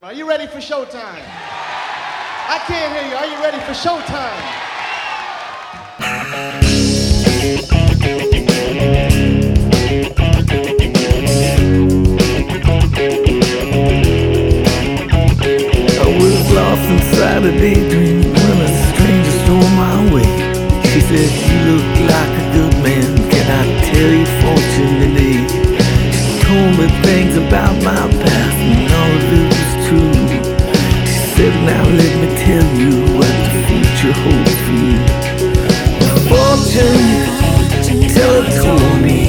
Are you ready for showtime? I can't hear you. Are you ready for showtime? I was lost inside a daydream when a stranger stole my way. She said, You look like a good man. Can I tell your fortune today? She told me things about my past and all of it true. She said, Now let me tell you what the future holds for you. Fortune teller told me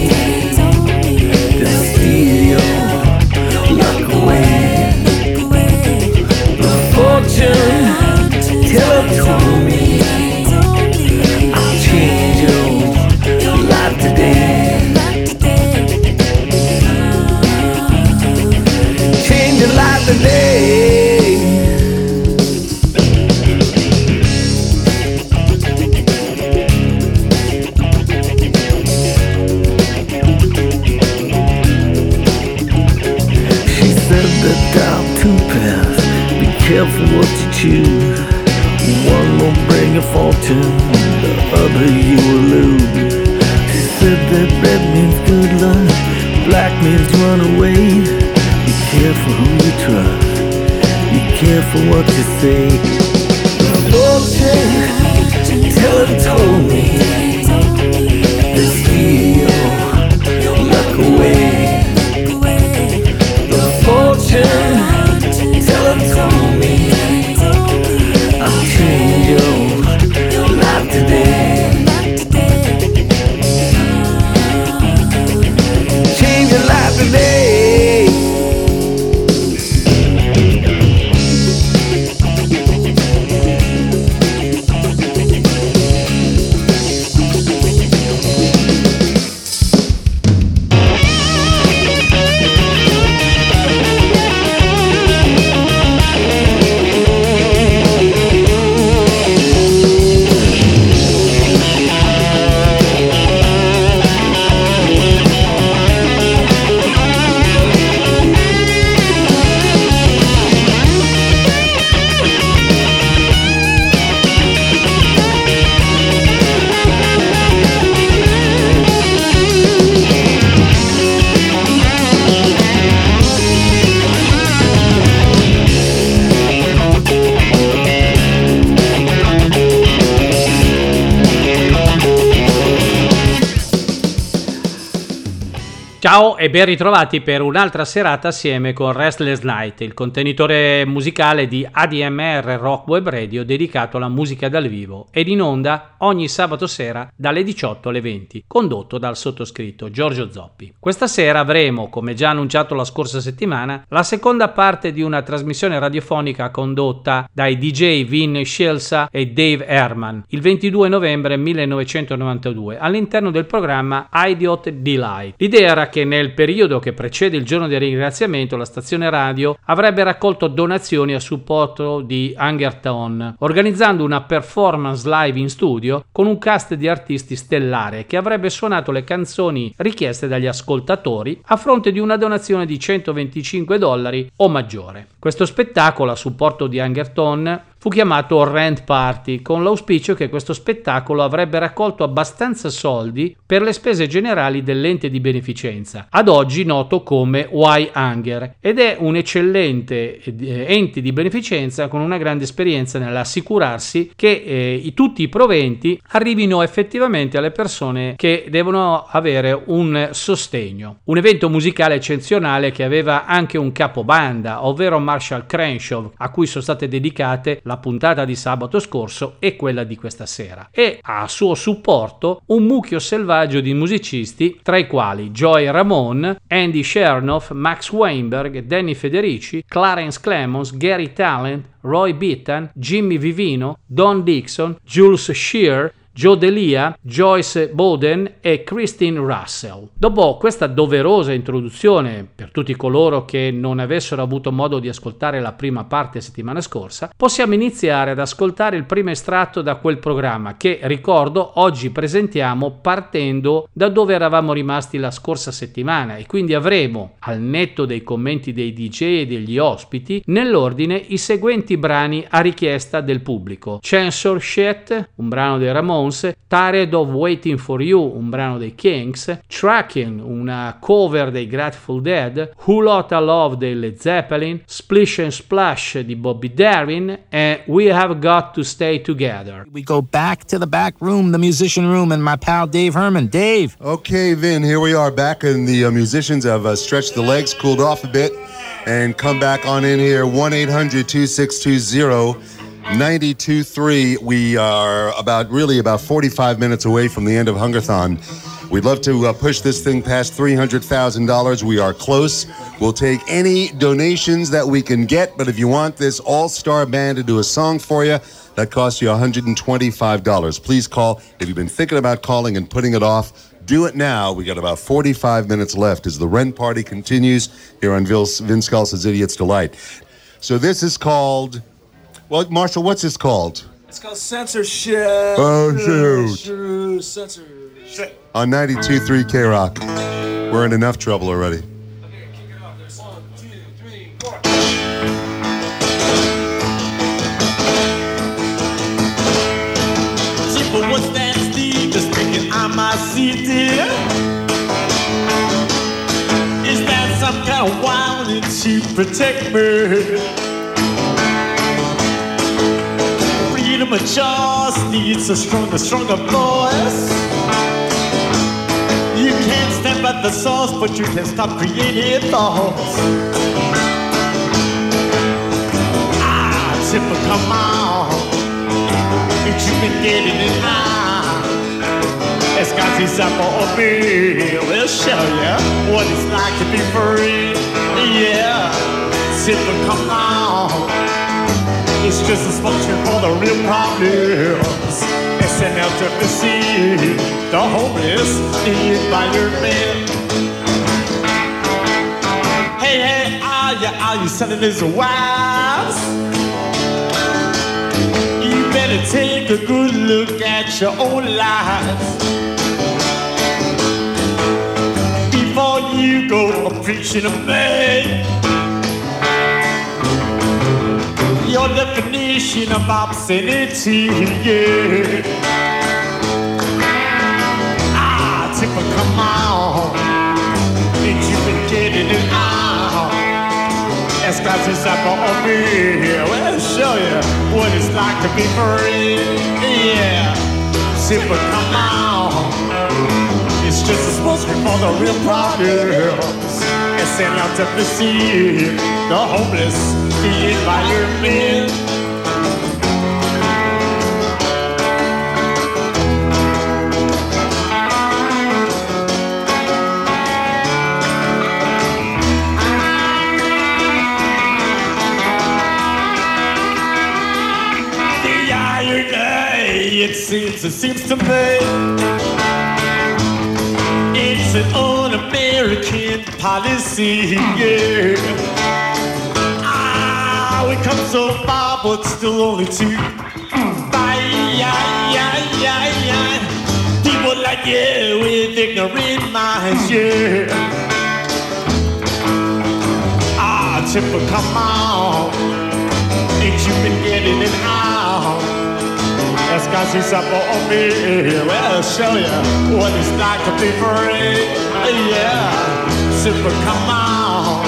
what you choose. One will bring a fortune, the other you will lose. She said that red means good luck, black means run away. Be careful who you trust. Be careful what you say. The fortune teller told me e ben ritrovati per un'altra serata assieme con Restless Night, il contenitore musicale di ADMR Rock Web Radio dedicato alla musica dal vivo ed in onda ogni sabato sera dalle 18 alle 20, condotto dal sottoscritto Giorgio Zoppi. Questa sera avremo, come già annunciato la scorsa settimana, la seconda parte di una trasmissione radiofonica condotta dai DJ Vin Scelsa e Dave Herman il 22 novembre 1992 all'interno del programma Idiot Delight. L'idea era che nel periodo che precede il giorno del ringraziamento la stazione radio avrebbe raccolto donazioni a supporto di Hungertown, organizzando una performance live in studio con un cast di artisti stellare che avrebbe suonato le canzoni richieste dagli ascoltatori a fronte di una donazione di 125 dollari o maggiore. Questo spettacolo a supporto di Hungertown fu chiamato Rent Party, con l'auspicio che questo spettacolo avrebbe raccolto abbastanza soldi per le spese generali dell'ente di beneficenza, ad oggi noto come Why Hunger, ed è un eccellente eh, ente di beneficenza con una grande esperienza nell'assicurarsi che eh, tutti i proventi arrivino effettivamente alle persone che devono avere un sostegno. Un evento musicale eccezionale che aveva anche un capobanda, ovvero Marshall Crenshaw, a cui sono state dedicate la puntata di sabato scorso e quella di questa sera. E a suo supporto un mucchio selvaggio di musicisti, tra i quali Joy Ramone, Andy Chernoff, Max Weinberg, Danny Federici, Clarence Clemons, Gary Talent, Roy Bittan, Jimmy Vivino, Don Dixon, Jules Shear, Joe Delia, Joyce Bowden e Christine Russell. Dopo questa doverosa introduzione per tutti coloro che non avessero avuto modo di ascoltare la prima parte settimana scorsa, possiamo iniziare ad ascoltare il primo estratto da quel programma che, ricordo, oggi presentiamo partendo da dove eravamo rimasti la scorsa settimana e quindi avremo, al netto dei commenti dei DJ e degli ospiti, nell'ordine i seguenti brani a richiesta del pubblico. Censorship, un brano dei Ramones, Tired of Waiting for You, un brano dei Kinks, Tracking, una cover dei Grateful Dead, Whole Lotta Love dei Led Zeppelin, Splish and Splash di Bobby Darin e We Have Got to Stay Together. We go back to the back room, the musician room, and my pal Dave Herman. Dave. Okay, Vin, here we are back, and the uh, musicians have uh, stretched the legs, cooled off a bit, and come back on in here. 1 800 2620 923. We are about really about 45 minutes away from the end of Hungerthon. We'd love to uh, push this thing past $300,000. We are close. We'll take any donations that we can get, but if you want this all star band to do a song for you, that costs you $125. Please call. If you've been thinking about calling and putting it off, do it now. We got about 45 minutes left as the rent party continues here on Vin Scelsa's Idiot's Delight. So this is called well, Marshall, what's this called? It's called censorship. Oh, shoot. Censorship. On 92.3 K Rock. We're in enough trouble already. what's that Steve just thinking I might see? Is that some kind of wild to protect me? Of choice needs a stronger, stronger voice. You can't step at the source, but you can stop creating thoughts. Ah, Tipper, come on. Ain't you been getting it now? Escasi Zappa or me, we'll show you what it's like to be free. Yeah, Tipper, come on. It's just a spokesman for the real problems. The sea. The homeless, the environment. Hey, hey, are you, are you selling his wives? You better take a good look at your own life. Before you go preaching a man. Your definition of obscenity, yeah. Ah, Tipper, come on. Ain't you been getting it out? Escasi Zappa on me, well, I'll show you what it's like to be free, yeah. Tipper, come on. It's just a spokesman for the real problems. Send out to the sea, the homeless your men. The irony, it seems, it seems to me, un-American policy, yeah Ah, we come so far, but still only two. Bye, yeah, yeah, yeah, yeah. People like you with ignorant minds, yeah. Ah, Tipper, come on. Ain't you been getting it out? Escasi Zappa on me. Well, I'll show you what it's like to be free. Yeah, Tipper, come on.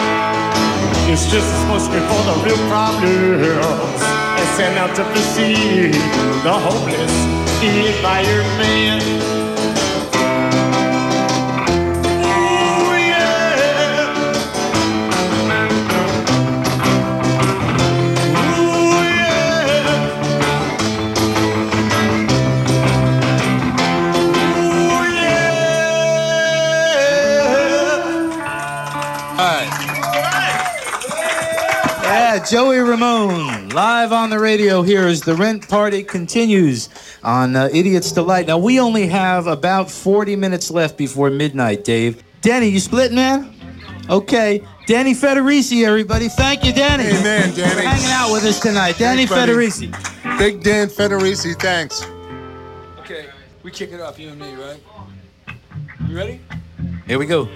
It's just as much for the real problems. And send out to the sea, the homeless, the environment. Joey Ramone, live on the radio here as the rent party continues on uh, Idiot's Delight. Now, we only have about 40 minutes left before midnight, Dave. Danny, you splitting, man? Okay. Danny Federici, everybody. Thank you, Danny. Hey, man, Danny. For hanging out with us tonight. Danny Thanks. Federici. Big Dan Federici, thanks. Okay, we kick it off, you and me, right? You ready? Here we go.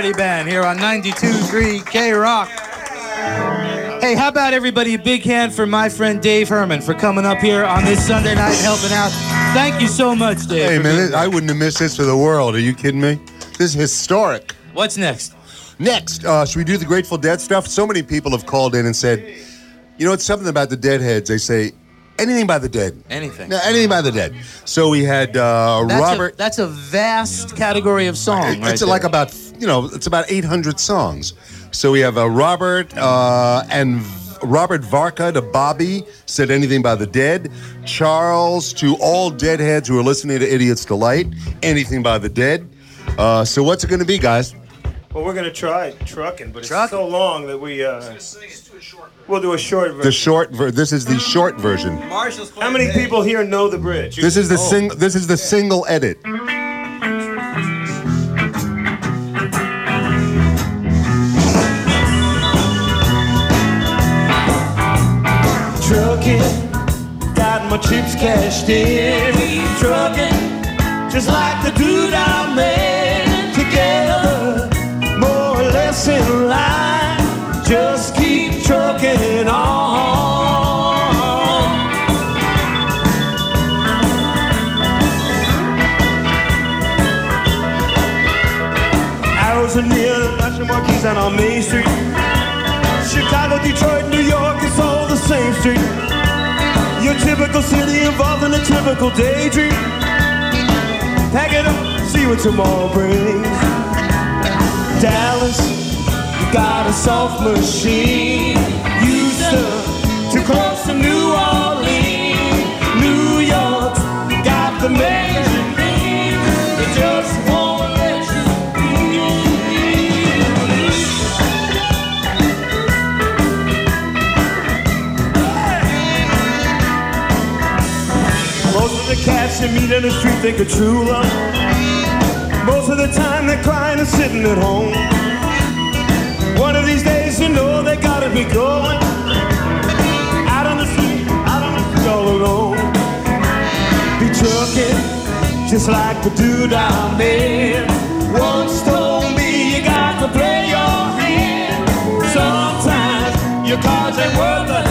Party Band here on 92.3 K Rock. Hey, how about everybody a big hand for my friend Dave Herman for coming up here on this Sunday night and helping out. Thank you so much, Dave. Hey, man, I wouldn't have missed this for the world. Are you kidding me? This is historic. What's next? Next, uh, should we do the Grateful Dead stuff? So many people have called in and said, you know, it's something about the Deadheads. They say, anything by the dead. Anything. No, anything by the dead. So we had uh, That's Robert. A, that's a vast category of song. It- right it's like there. about you know it's about 800 songs. So we have uh, Robert uh, and Robert Varka to Bobby said anything by the dead. Charles to all deadheads who are listening to Idiot's Delight. Anything by the dead. Uh, so what's it going to be, guys? Well, we're gonna try trucking, but it's Trucking. so long that we uh, we'll do a short version. The short. Ver- this is the short version. How many people here know the bridge? This is the sing. This is the single edit. Chips cashed in. We Trucking, just like the dude I met. Together, more or less in line. Just keep trucking on. Arrows are near Marquis and on Main Street. Chicago, Detroit, New York, it's all the same street. Your typical city involved in a typical daydream. Pack it up, see what tomorrow brings. Dallas, you got a soft machine. Houston, too close to New Orleans. New York, got the major meet in the street think of true love. Most of the time they're crying and sitting at home. One of these days you know they gotta be going out on the street, out on the street all alone. Be trucking just like the dude I met. Once told me you got to play your hand. Sometimes your cards ain't worth a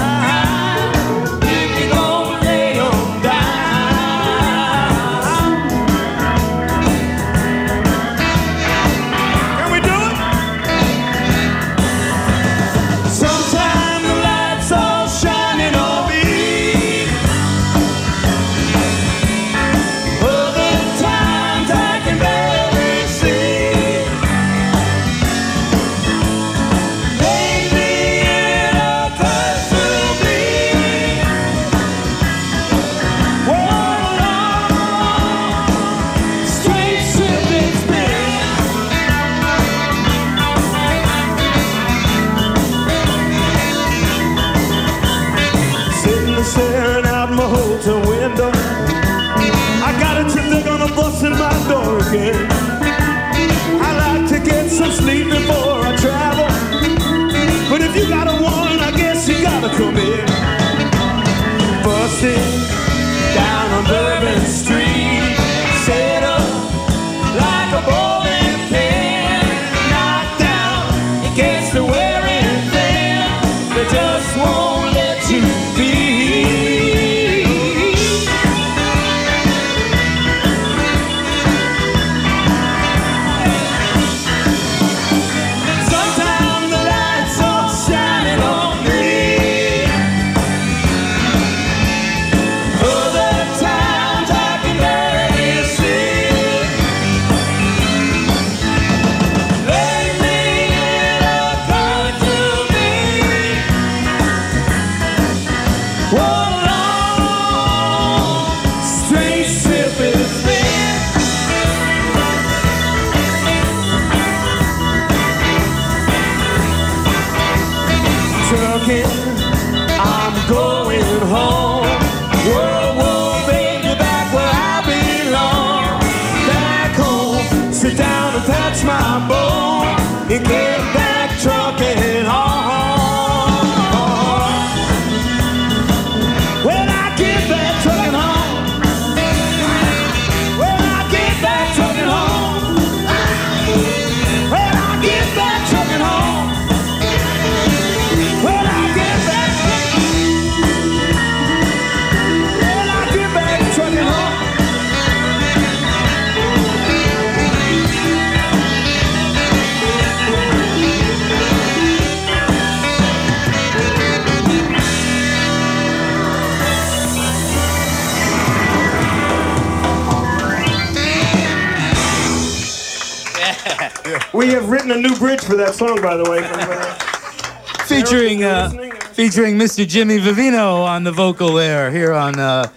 written a new bridge for that song, by the way. From, uh, featuring uh, featuring Mr. Jimmy Vivino on the vocal there here on uh,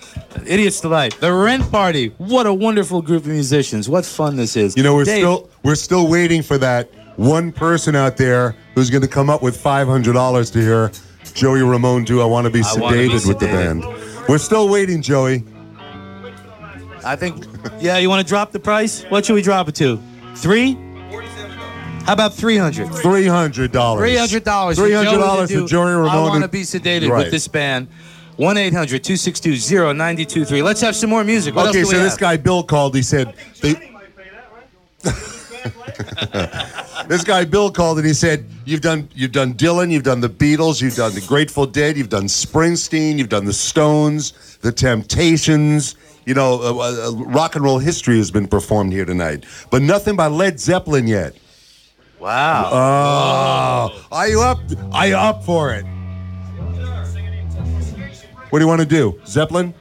Idiot's Delight. The Rent Party. What a wonderful group of musicians. What fun this is. You know, we're Dave, still we're still waiting for that one person out there who's going to come up with five hundred dollars to hear Joey Ramone do "I Want to Be I Wanna Be Sedated" with the band. We're still waiting, Joey. I think. Yeah, you want to drop the price? What should we drop it to? Three? How about three hundred? Three hundred dollars. Three hundred dollars. Three hundred dollars for Joey Ramone. I want to be sedated Right. with this band. 1 800 262 0923. Let's have some more music. What okay, else do so we this have? guy Bill called. He said they. this guy Bill called and he said, "You've done you've done Dylan, you've done the Beatles, you've done the Grateful Dead, you've done Springsteen, you've done the Stones, the Temptations. You know, uh, uh, rock and roll history has been performed here tonight, but nothing by Led Zeppelin yet. Wow. Oh, are you up? Are you up for it? What do you want to do, Zeppelin?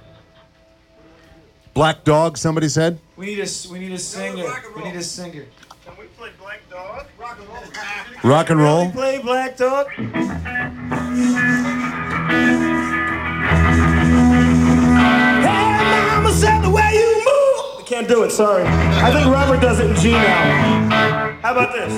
Black Dog? Somebody said. We need a we need a singer. We need a singer. Can we play Black Dog? Rock and roll. Rock and roll. Play Black Dog. Hey, mama said the way you move. Can't do it. Sorry. I think Robert does it in G now. How about this?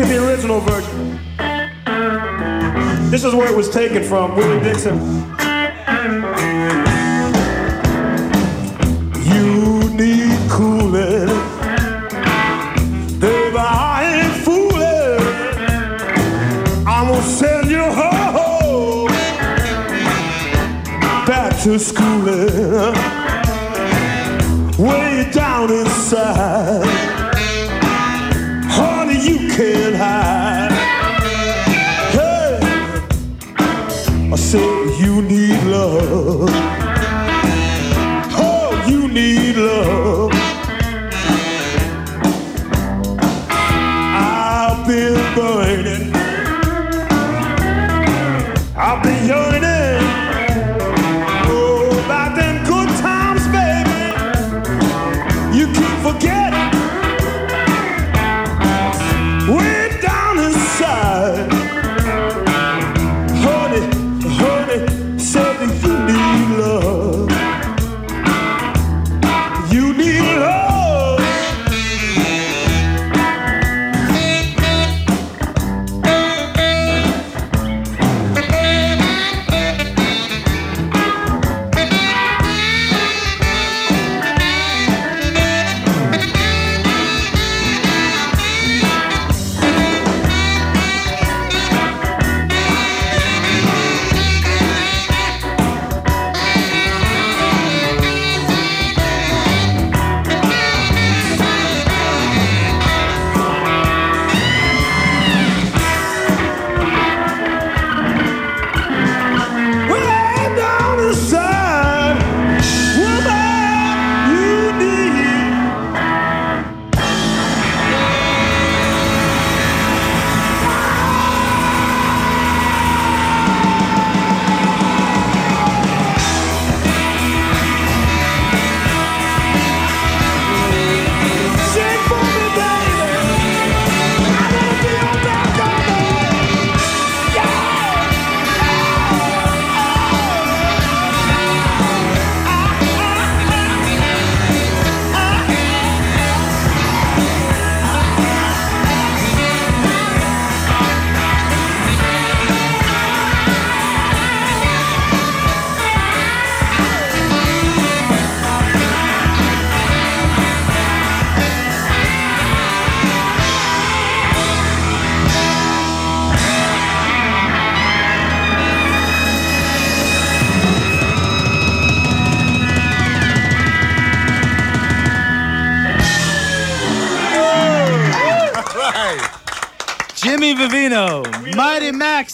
To the original version. This is where it was taken from, Willie Dixon. Said you need love.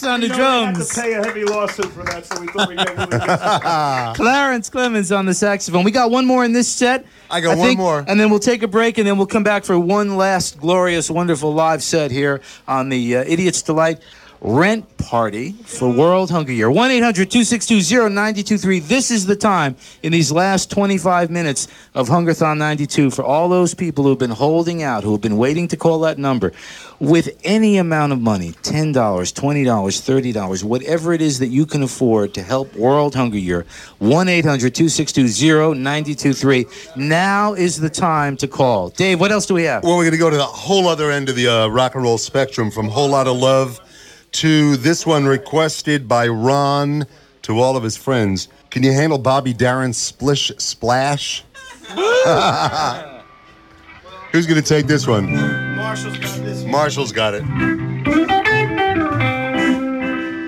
Mighty Max on the You know, we had drums. to pay a heavy lawsuit for that, so we thought we'd get really. Clarence Clemons on the saxophone. We got one more in this set. I got one more. And then we'll take a break, and then we'll come back for one last glorious, wonderful live set here on the uh, Idiot's Delight Rent Party for World Hunger Year. 1 800 262 0923. This is the time in these last 25 minutes of Hungerthon 92 for all those people who have been holding out, who have been waiting to call that number with any amount of money $10, $20, $30, whatever it is that you can afford to help World Hunger Year. 1 800 262 0923. Now is the time to call. Dave, what else do we have? Well, we're going to go to the whole other end of the uh, rock and roll spectrum from Whole Lot of Love to this one requested by Ron to all of his friends. Can you handle Bobby Darin's Splish Splash? Who's going to take this one? Marshall's got this. Marshall's got it.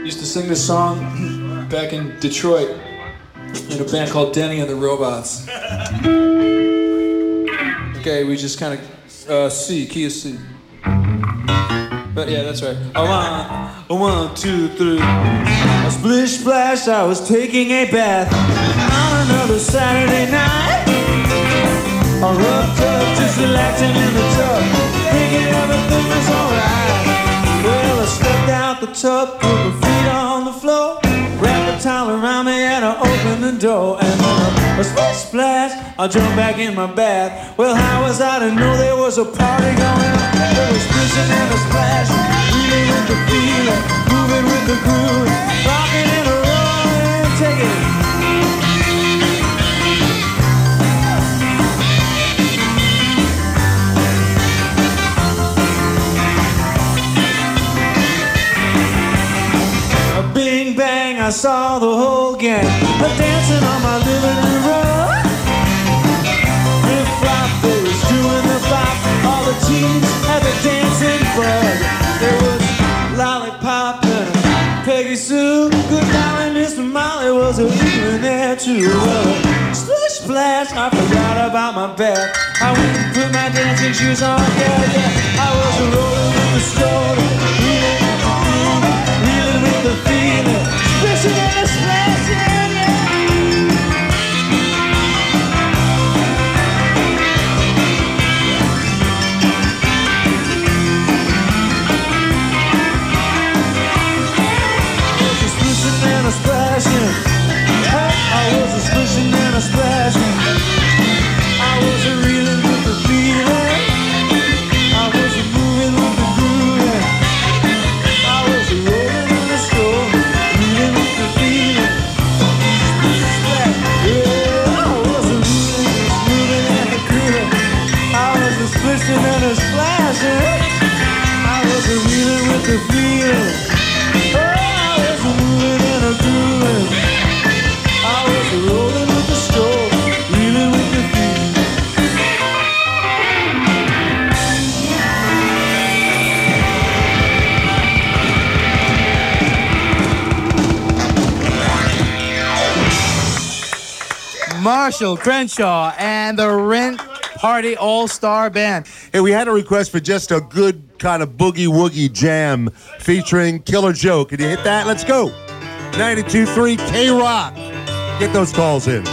Used to sing this song back in Detroit in a band called Denny and the Robots. Okay, we just kind of uh, C, key of C. But yeah, that's right. A one, a one, two, three. A splish splash, I was taking a bath on another Saturday night. A rough tub, just relaxing in the tub, thinking everything was alright. Well, I stepped out the tub, put my feet on the floor, wrapped a towel around me, and I opened the door. And then a, a splash, splash, I jump back in my bath. Well, how was I to know there was a party going on? There was splishing and a splash, reeling with the feeling, moving with the groove, rocking and a rolling, take it. bang, I saw the whole gang dancing on my living room. The had the dancing bug. There was lollipop and Peggy Sue. Good golly, Mr. Molly was a even there too. Well, splish splash, I forgot about my back. I went and put my dancing shoes on. Yeah, yeah. I was rolling with the stroller, reeling, reeling, reeling with the feeling, I was a splishing and a splashing. Marshall Crenshaw and the Rent Party All Star Band. Hey, we had a request for just a good kind of boogie woogie jam featuring Killer Joe. Can you hit that? Let's go. 92.3 K Rock. Get those calls in.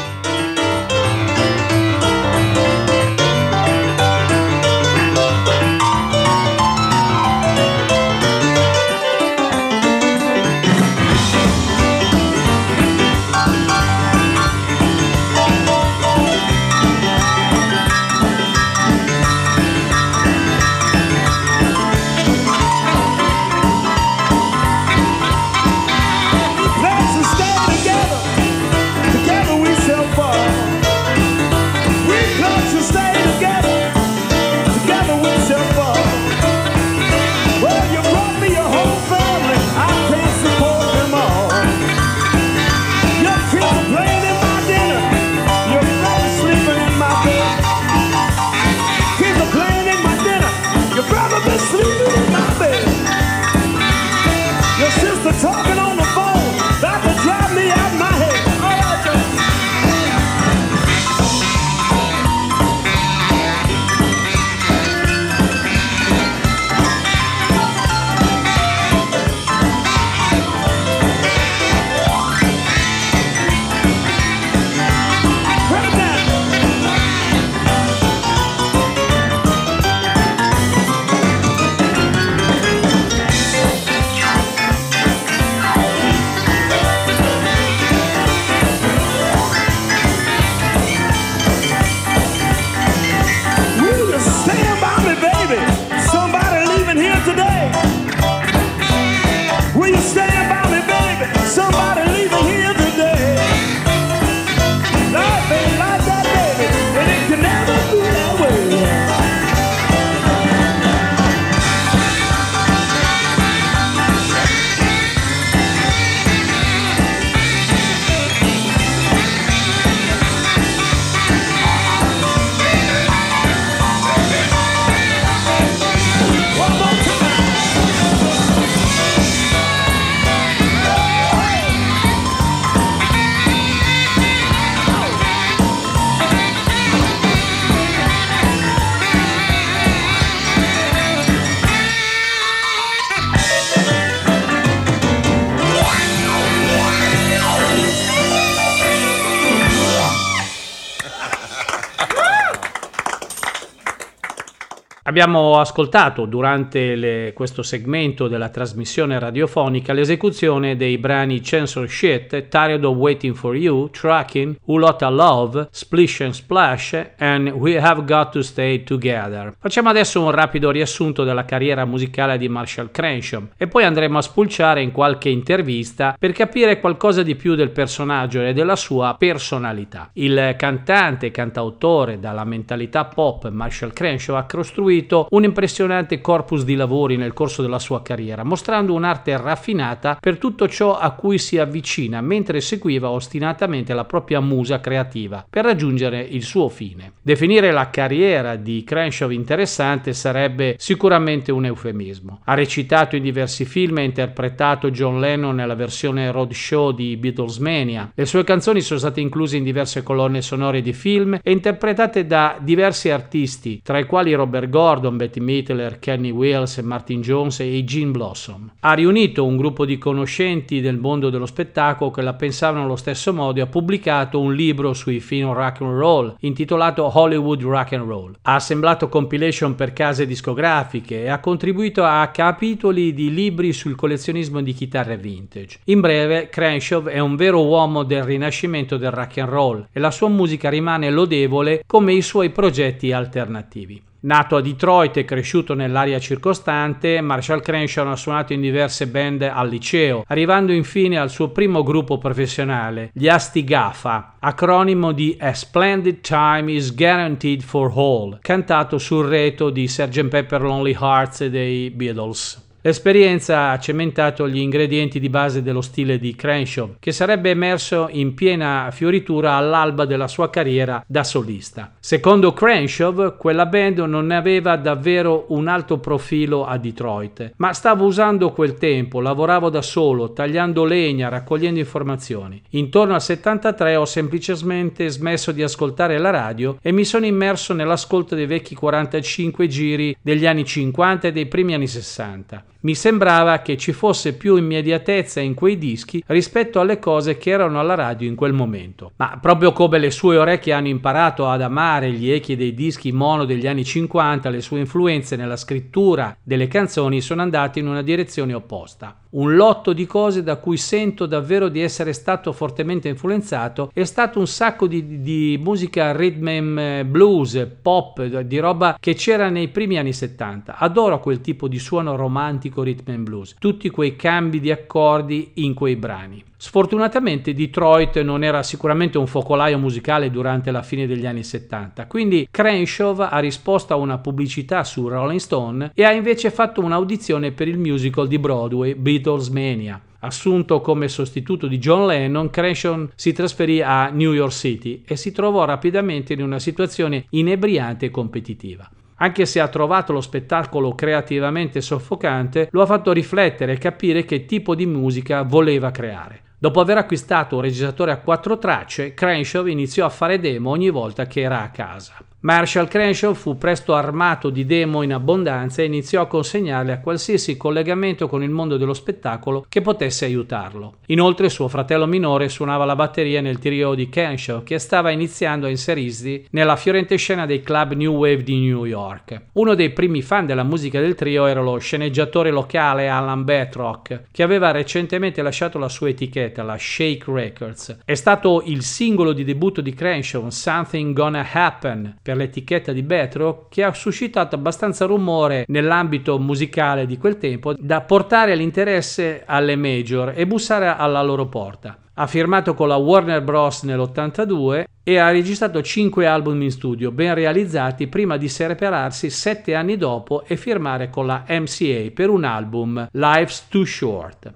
Abbiamo ascoltato durante le- questo segmento della trasmissione radiofonica l'esecuzione dei brani Censorship, Tired of Waiting for You, Tracking, Ulota Love, Splish and Splash and We Have Got to Stay Together. Facciamo adesso un rapido riassunto della carriera musicale di Marshall Crenshaw e poi andremo a spulciare in qualche intervista per capire qualcosa di più del personaggio e della sua personalità. Il cantante e cantautore dalla mentalità pop Marshall Crenshaw ha costruito seguito un impressionante corpus di lavori nel corso della sua carriera, mostrando un'arte raffinata per tutto ciò a cui si avvicina mentre seguiva ostinatamente la propria musa creativa per raggiungere il suo fine. Definire la carriera di Crenshaw interessante sarebbe sicuramente un eufemismo. Ha recitato in diversi film e interpretato John Lennon nella versione roadshow di Beatlesmania. Le sue canzoni sono state incluse in diverse colonne sonore di film e interpretate da diversi artisti, tra i quali Robert Gordon, Betty Midler, Kenny Wills, Martin Jones e Gene Blossom. Ha riunito un gruppo di conoscenti del mondo dello spettacolo che la pensavano allo stesso modo e ha pubblicato un libro sui film rock and roll intitolato Hollywood Rock and Roll. Ha assemblato compilation per case discografiche e ha contribuito a capitoli di libri sul collezionismo di chitarre vintage. In breve, Crenshaw è un vero uomo del rinascimento del rock and roll e la sua musica rimane lodevole come i suoi progetti alternativi. Nato a Detroit e cresciuto nell'area circostante, Marshall Crenshaw ha suonato in diverse band al liceo, arrivando infine al suo primo gruppo professionale, gli Astigafa, acronimo di A Splendid Time is Guaranteed for All, cantato sul reto di Sgt. Pepper Lonely Hearts dei Beatles. L'esperienza ha cementato gli ingredienti di base dello stile di Crenshaw, che sarebbe emerso in piena fioritura all'alba della sua carriera da solista. Secondo Crenshaw, quella band non aveva davvero un alto profilo a Detroit, ma stavo usando quel tempo, lavoravo da solo, tagliando legna, raccogliendo informazioni. Intorno al 73 ho semplicemente smesso di ascoltare la radio e mi sono immerso nell'ascolto dei vecchi 45 giri degli anni 50 e dei primi anni 60 mi sembrava che ci fosse più immediatezza in quei dischi rispetto alle cose che erano alla radio in quel momento. Ma proprio come le sue orecchie hanno imparato ad amare gli echi dei dischi mono degli anni 50, le sue influenze nella scrittura delle canzoni sono andate in una direzione opposta un lotto di cose da cui sento davvero di essere stato fortemente influenzato è stato un sacco di, di musica rhythm and blues, pop, di roba che c'era nei primi anni 70. Adoro quel tipo di suono romantico rhythm and blues, tutti quei cambi di accordi in quei brani. Sfortunatamente Detroit non era sicuramente un focolaio musicale durante la fine degli anni 70, quindi Crenshaw ha risposto a una pubblicità su Rolling Stone e ha invece fatto un'audizione per il musical di Broadway Beatles Mania. Assunto come sostituto di John Lennon, Crenshaw si trasferì a New York City e si trovò rapidamente in una situazione inebriante e competitiva. Anche se ha trovato lo spettacolo creativamente soffocante, lo ha fatto riflettere e capire che tipo di musica voleva creare. Dopo aver acquistato un registratore a quattro tracce, Crenshaw iniziò a fare demo ogni volta che era a casa. Marshall Crenshaw fu presto armato di demo in abbondanza e iniziò a consegnarle a qualsiasi collegamento con il mondo dello spettacolo che potesse aiutarlo. Inoltre suo fratello minore suonava la batteria nel trio di Crenshaw che stava iniziando a inserirsi nella fiorente scena dei club New Wave di New York. Uno dei primi fan della musica del trio era lo sceneggiatore locale Alan Betrock, che aveva recentemente lasciato la sua etichetta, la Shake Records. È stato il singolo di debutto di Crenshaw, Something Gonna Happen, per l'etichetta di Betro che ha suscitato abbastanza rumore nell'ambito musicale di quel tempo da portare l'interesse alle major e bussare alla loro porta. Ha firmato con la Warner Bros. nell'82 e ha registrato 5 album in studio ben realizzati prima di separarsi 7 anni dopo e firmare con la MCA per un album Life's Too Short.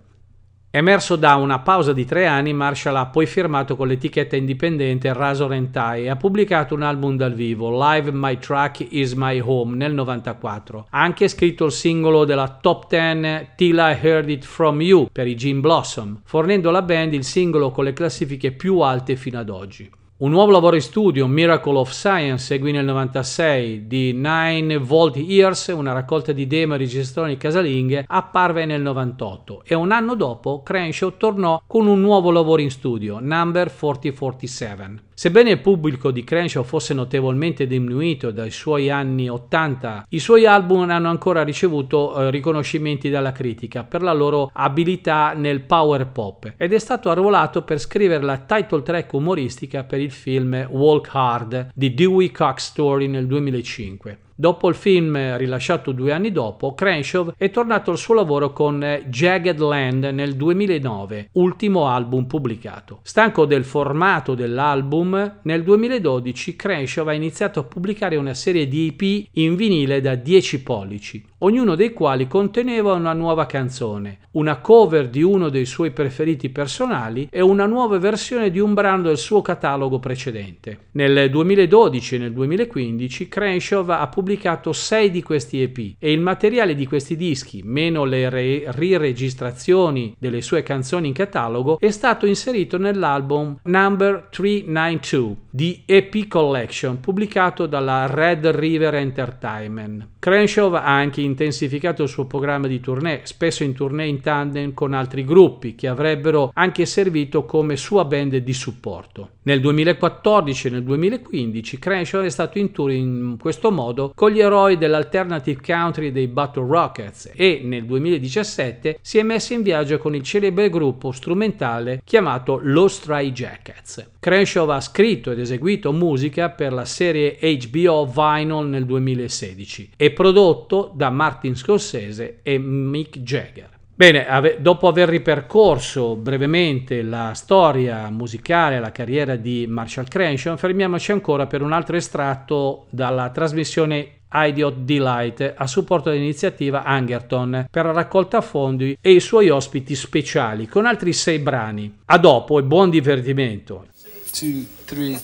Emerso da una pausa di tre anni, Marshall ha poi firmato con l'etichetta indipendente Razor Tie e ha pubblicato un album dal vivo, Live My Track Is My Home, nel 94. Ha anche scritto il singolo della top 10 Till I Heard It From You per i Gin Blossom, fornendo alla band il singolo con le classifiche più alte fino ad oggi. Un nuovo lavoro in studio, Miracle of Science, seguì nel 96, di Nine Volt Years, una raccolta di demo e registrazioni casalinghe, apparve nel 98 e un anno dopo Crenshaw tornò con un nuovo lavoro in studio, Number 4047. Sebbene il pubblico di Crenshaw fosse notevolmente diminuito dai suoi anni 80, i suoi album hanno ancora ricevuto eh, riconoscimenti dalla critica per la loro abilità nel power pop ed è stato arruolato per scrivere la title track umoristica per il film Walk Hard di Dewey Cox Story nel 2005. Dopo il film rilasciato due anni dopo, Crenshaw è tornato al suo lavoro con eh, Jagged Land nel 2009, ultimo album pubblicato. Stanco del formato dell'album, nel 2012 Crenshaw ha iniziato a pubblicare una serie di EP in vinile da 10 pollici, ognuno dei quali conteneva una nuova canzone, una cover di uno dei suoi preferiti personali e una nuova versione di un brano del suo catalogo precedente. Nel 2012 e nel 2015 Crenshaw ha pubblicato 6 di questi EP e il materiale di questi dischi, meno le re- riregistrazioni delle sue canzoni in catalogo, è stato inserito nell'album Number 392 di EP Collection pubblicato dalla Red River Entertainment. Crenshaw ha anche intensificato il suo programma di tournée, spesso in tournée in tandem con altri gruppi che avrebbero anche servito come sua band di supporto. Nel 2014 e nel 2015 Crenshaw è stato in tour in questo modo con gli eroi dell'alternative country dei Battle Rockets e nel 2017 si è messo in viaggio con il celebre gruppo strumentale chiamato Los Stray Jackets. Crenshaw ha scritto ed eseguito musica per la serie HBO Vinyl nel 2016 e prodotto da Martin Scorsese e Mick Jagger. Bene, ave- dopo aver ripercorso brevemente la storia musicale, la carriera di Marshall Crenshaw, fermiamoci ancora per un altro estratto dalla trasmissione Idiot Delight a supporto dell'iniziativa Angerton per la raccolta fondi e i suoi ospiti speciali con altri sei brani. A dopo e buon divertimento. two, three.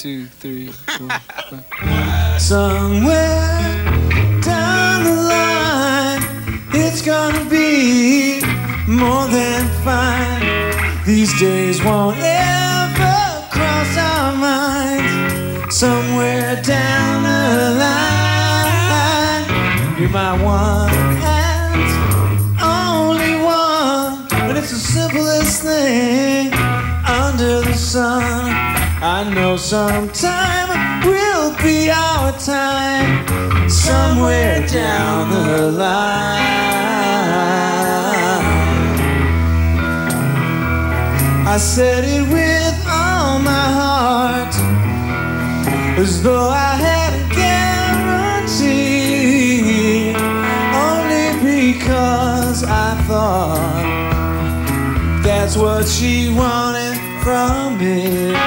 Two, three, four. Somewhere down the line, it's gonna be more than fine. These days won't ever cross our minds. Somewhere down the line, you're my one and only one. But it's the simplest thing under the sun. I know sometime will be our time. Somewhere down the line. I said it with all my heart, as though I had a guarantee. Only because I thought that's what she wanted from me.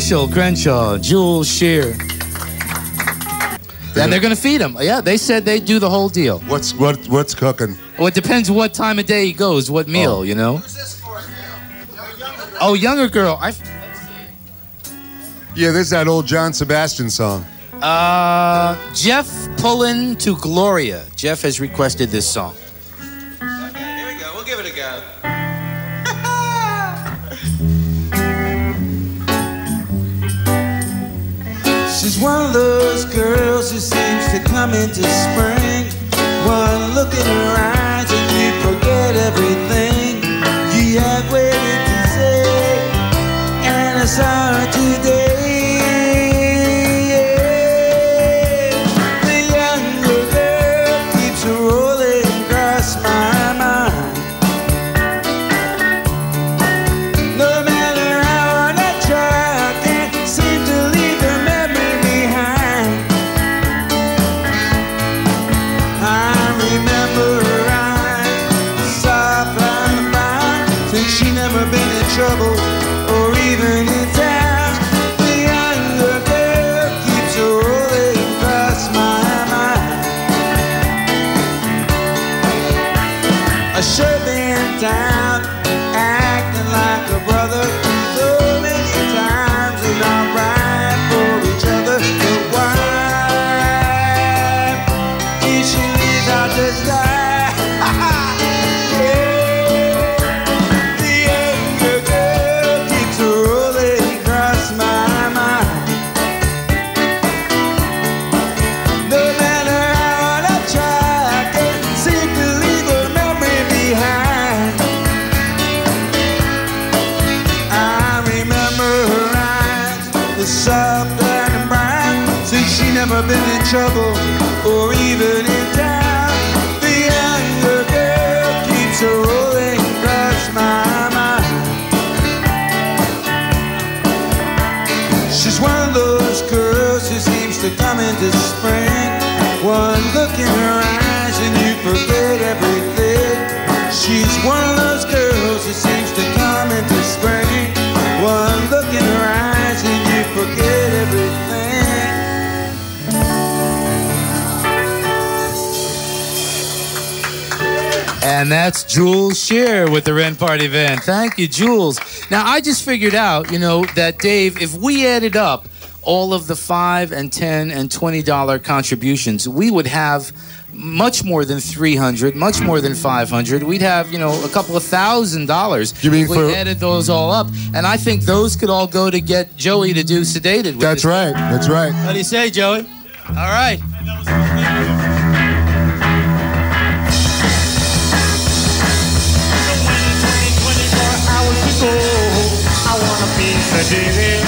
Marshall Crenshaw, Jules Shear. And they're gonna feed him. Yeah, they said they'd do the whole deal. What's what what's cooking? Well, it depends what time of day he goes, what meal, Oh. you know. Oh, younger girl. I Yeah, this is that old John Sebastian song. uh Jeff Pullen to Gloria. Jeff has requested this song. One of those girls who seems to come into spring. One look in her eyes and you forget everything you had waited to say. And I saw her And that's Jules Shear with the Rent Party Van. Thank you, Jules. Now, I just figured out, you know, that Dave, if we added up all of the five and ten and twenty dollar contributions, we would have much more than three hundred, much more than five hundred. We'd have, you know, a couple of thousand dollars. You mean if we for- added those all up? And I think those could all go to get Joey to do sedated. With That's right. That's right. What do you say, Joey? All right. Sedated.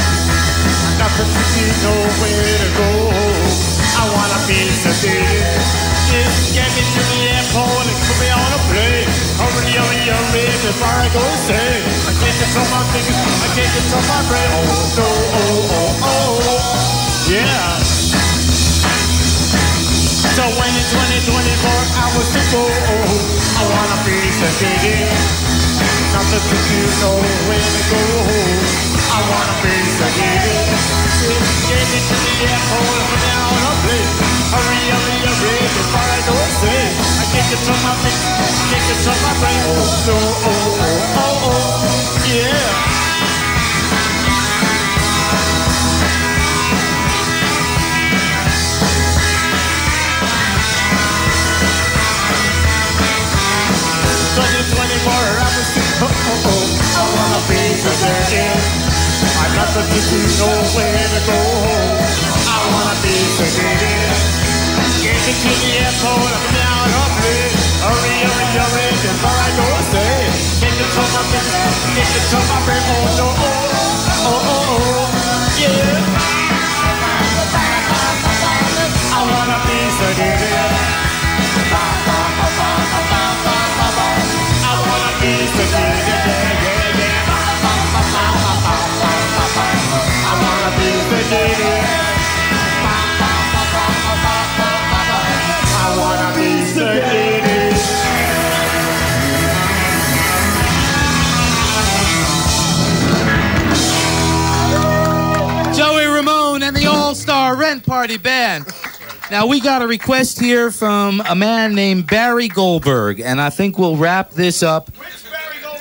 Nothing to see, nowhere to go. I wanna be sedated. Just get me to the airport and put me on a plane. Hurry, hurry, hurry before I go insane. I can't control my fingers, I can't control my brain. Oh no, oh oh oh, yeah. So when it's 20, 24 hours to go, I wanna be sedated. Nothing to do, nowhere to go. I wanna be sedated. Get me to the airport and put me on a plane. Hurry, hurry, hurry before I go insane. I can't control my feet, can't control my brain. Oh no, oh oh oh oh, yeah. Oh, oh, oh. I wanna be sedated. I got to do nowhere to go. I wanna be sedated. Get me to the airport, I'm down on plane. Hurry, hurry, hurry, before I go insane. Get me to my business, get me to my brain. Oh no, oh, oh, oh, oh, yeah. Now we got a request here from a man named Barry Goldberg, and I think we'll wrap this up.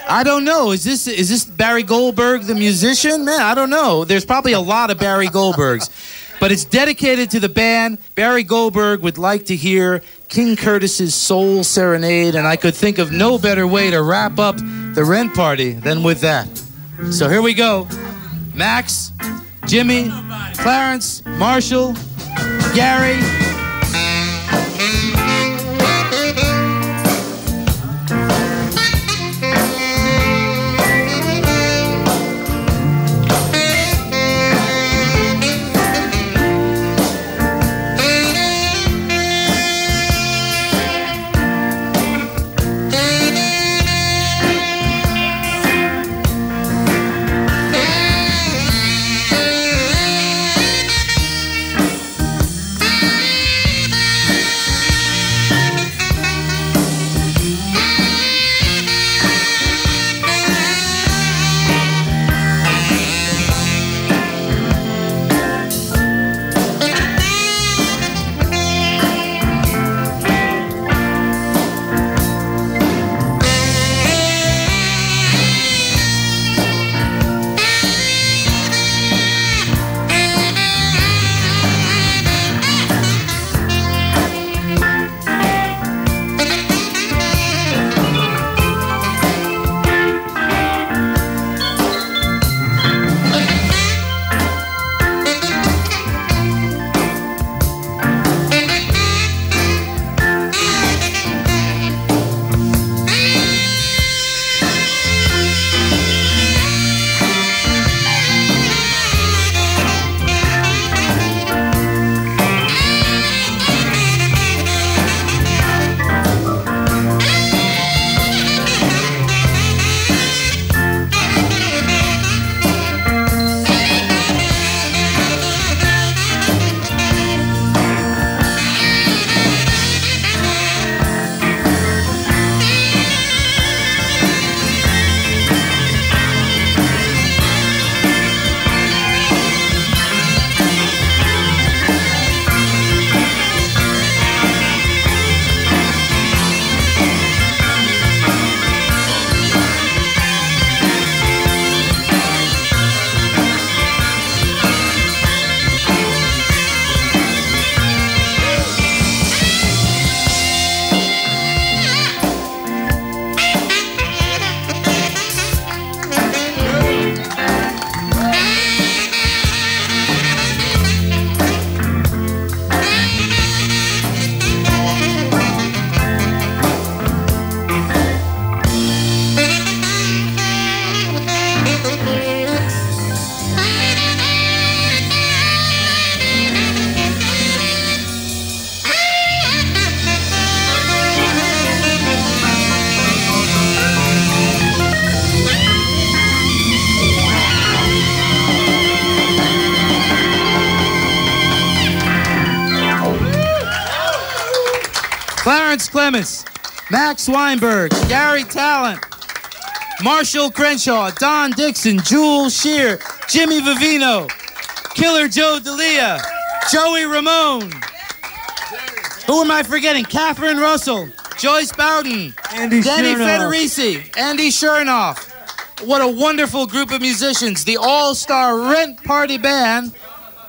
I don't know. Is this is this Barry Goldberg, the musician? Man, I don't know. There's probably a lot of Barry Goldbergs, but it's dedicated to the band. Barry Goldberg would like to hear King Curtis's Soul Serenade, and I could think of no better way to wrap up the rent party than with that. So here we go. Max, Jimmy, Clarence, Marshall, Gary. Max Weinberg, Garry Tallent, Marshall Crenshaw, Don Dixon, Jules Shear, Jimmy Vivino, Killer Joe Delia, Joey Ramone. Who am I forgetting? Catherine Russell, Joyce Bowden, Andy Danny Shernoff. Federici, Andy Shernoff. What a wonderful group of musicians. The All Star Rent Party Band.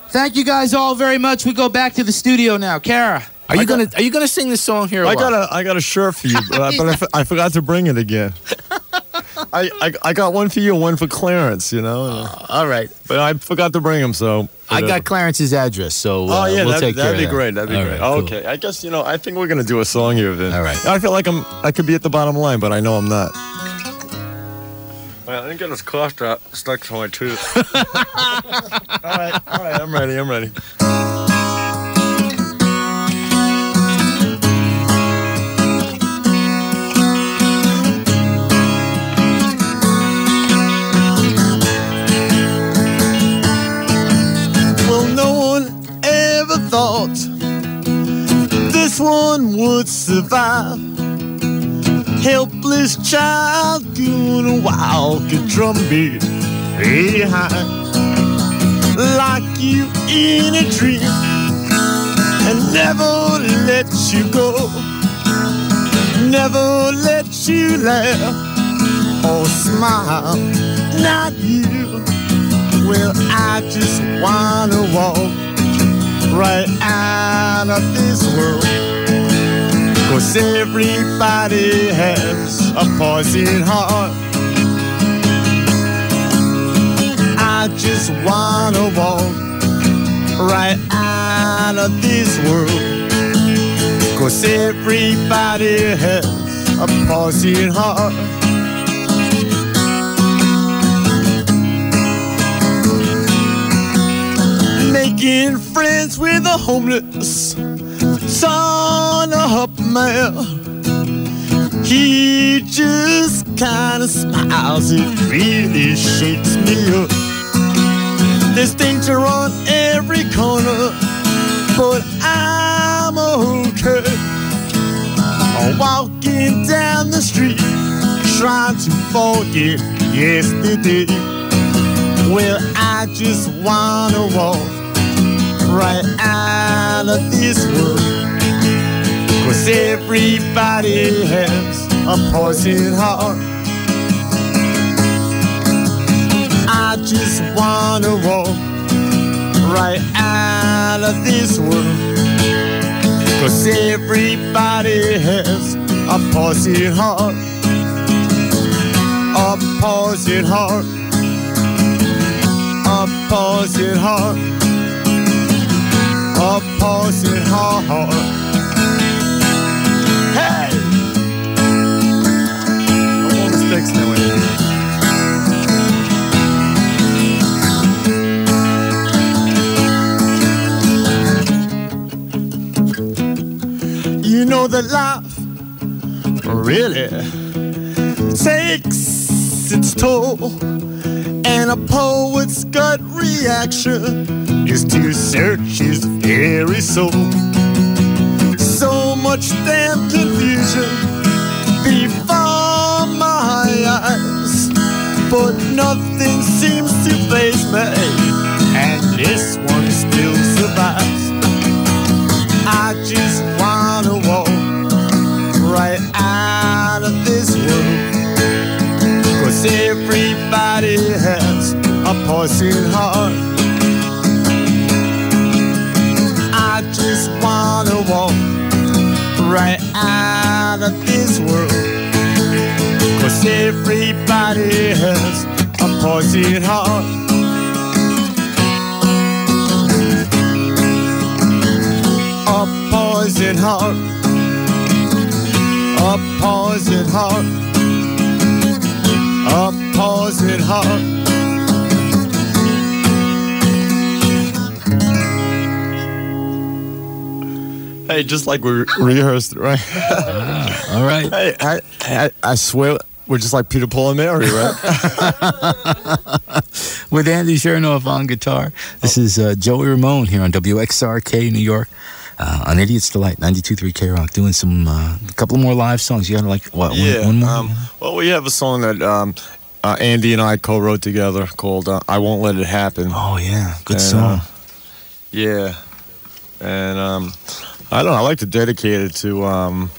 Thank you guys all very much. We go back to the studio now. Kara, are you gonna are you gonna sing this song here? or I what? got a I got a shirt for you, but, I, but I, f- I forgot to bring it again. I, I I got one for you, and one for Clarence. You know, uh, all right. but I forgot to bring them. So I got Clarence's address, so uh, Oh yeah, we'll that'd, take that'd of be that. great. That'd be All great. right, cool. okay, I guess you know. I think we're gonna do a song here then. All right. I feel like I'm. I could be at the bottom line, but I know I'm not. Well, I didn't get this cough drop stuck to my tooth. all right, all right. I'm ready. I'm ready. Ever thought this one would survive. Helpless child doing a wild good drum beat. Hey, high. like you in a dream and never let you go. Never let you laugh or smile. Not you. Well, I just wanna walk right out of this world. Cause everybody has a poison heart. I just wanna walk right out of this world. Cause everybody has a poison heart. Making friends with the homeless son of a man. He just kinda smiles, it really shakes me up. There's danger on every corner, but I'm okay. I'm walking down the street, trying to forget yesterday. Well, I just wanna walk right out of this world. Cause everybody has a poison heart. I just wanna walk right out of this world. Cause everybody has a poison heart. A poison heart. A poison heart. A poison heart. Hey! No more mistakes now. Andy. You know that life really takes its toll, and a poet's gut reaction is to search his very soul. So much damn confusion before my eyes, but nothing seems to faze me, and this one still survives. I just wanna walk right out of this world. Cause everybody has a poison heart. Wanna walk right out of this world. Cause everybody has a poison heart. A poison heart. A poison heart. A poison heart. Hey, just like we rehearsed it, right? All right. Hey, I, I, I swear we're just like Peter, Paul, and Mary, right? With Andy Shernoff on guitar. This is uh, Joey Ramone here on WXRK New York. Uh, on Idiot's Delight, 92.3 K Rock, doing some, uh, a couple more live songs. You got like, what, one- yeah. one, more? Um, well, we have a song that um, uh, Andy and I co-wrote together called uh, "I Won't Let It Happen." oh, yeah. Good And, song. uh, yeah, and um, I don't know. I like to dedicate it to um,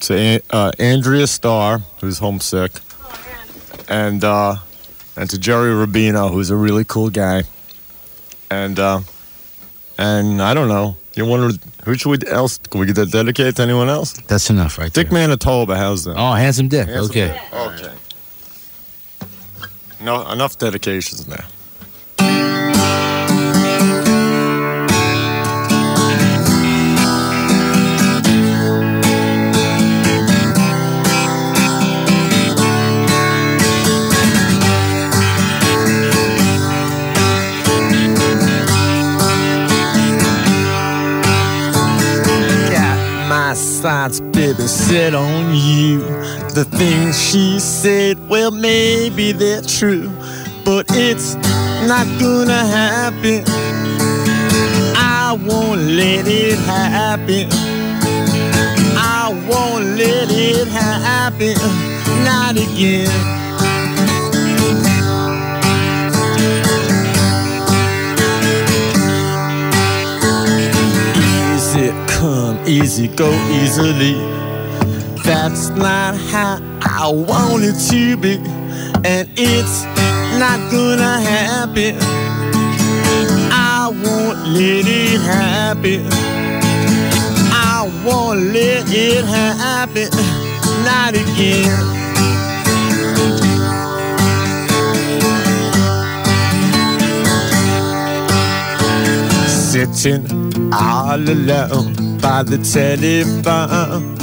to uh, Andrea Starr, who's homesick, and uh, and to Jerry Rubino, who's a really cool guy, and uh, and I don't know. You wonder who should we else? Can we get that dedicated to anyone else? That's enough right Dick there. Manitoba, how's that? Oh, Handsome Dick. Handsome okay. Dick. Okay. No, enough dedications there. Sights, baby, set on you. The things she said, well, maybe they're true, but it's not gonna happen. I won't let it happen. I won't let it happen, not again. Easy go easily. That's not how I want it to be, and it's not gonna happen. I won't let it happen. I won't let it happen. Not again. Sitting all alone by the telephone.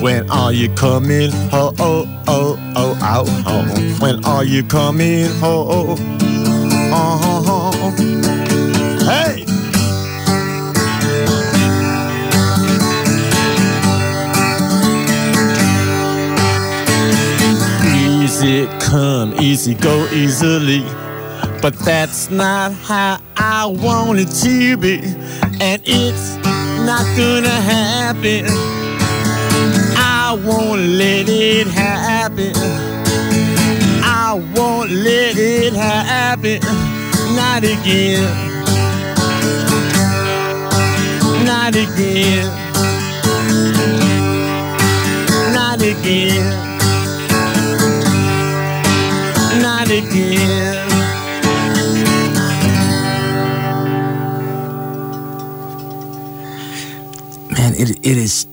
When are you coming home? Oh, oh, oh, oh, home? When are you coming home? Oh, hey! Easy come, easy go easily. But that's not how I want it to be. And it's not gonna happen. I won't let it happen. I won't let it happen. Not again. Not again. Not again. It it is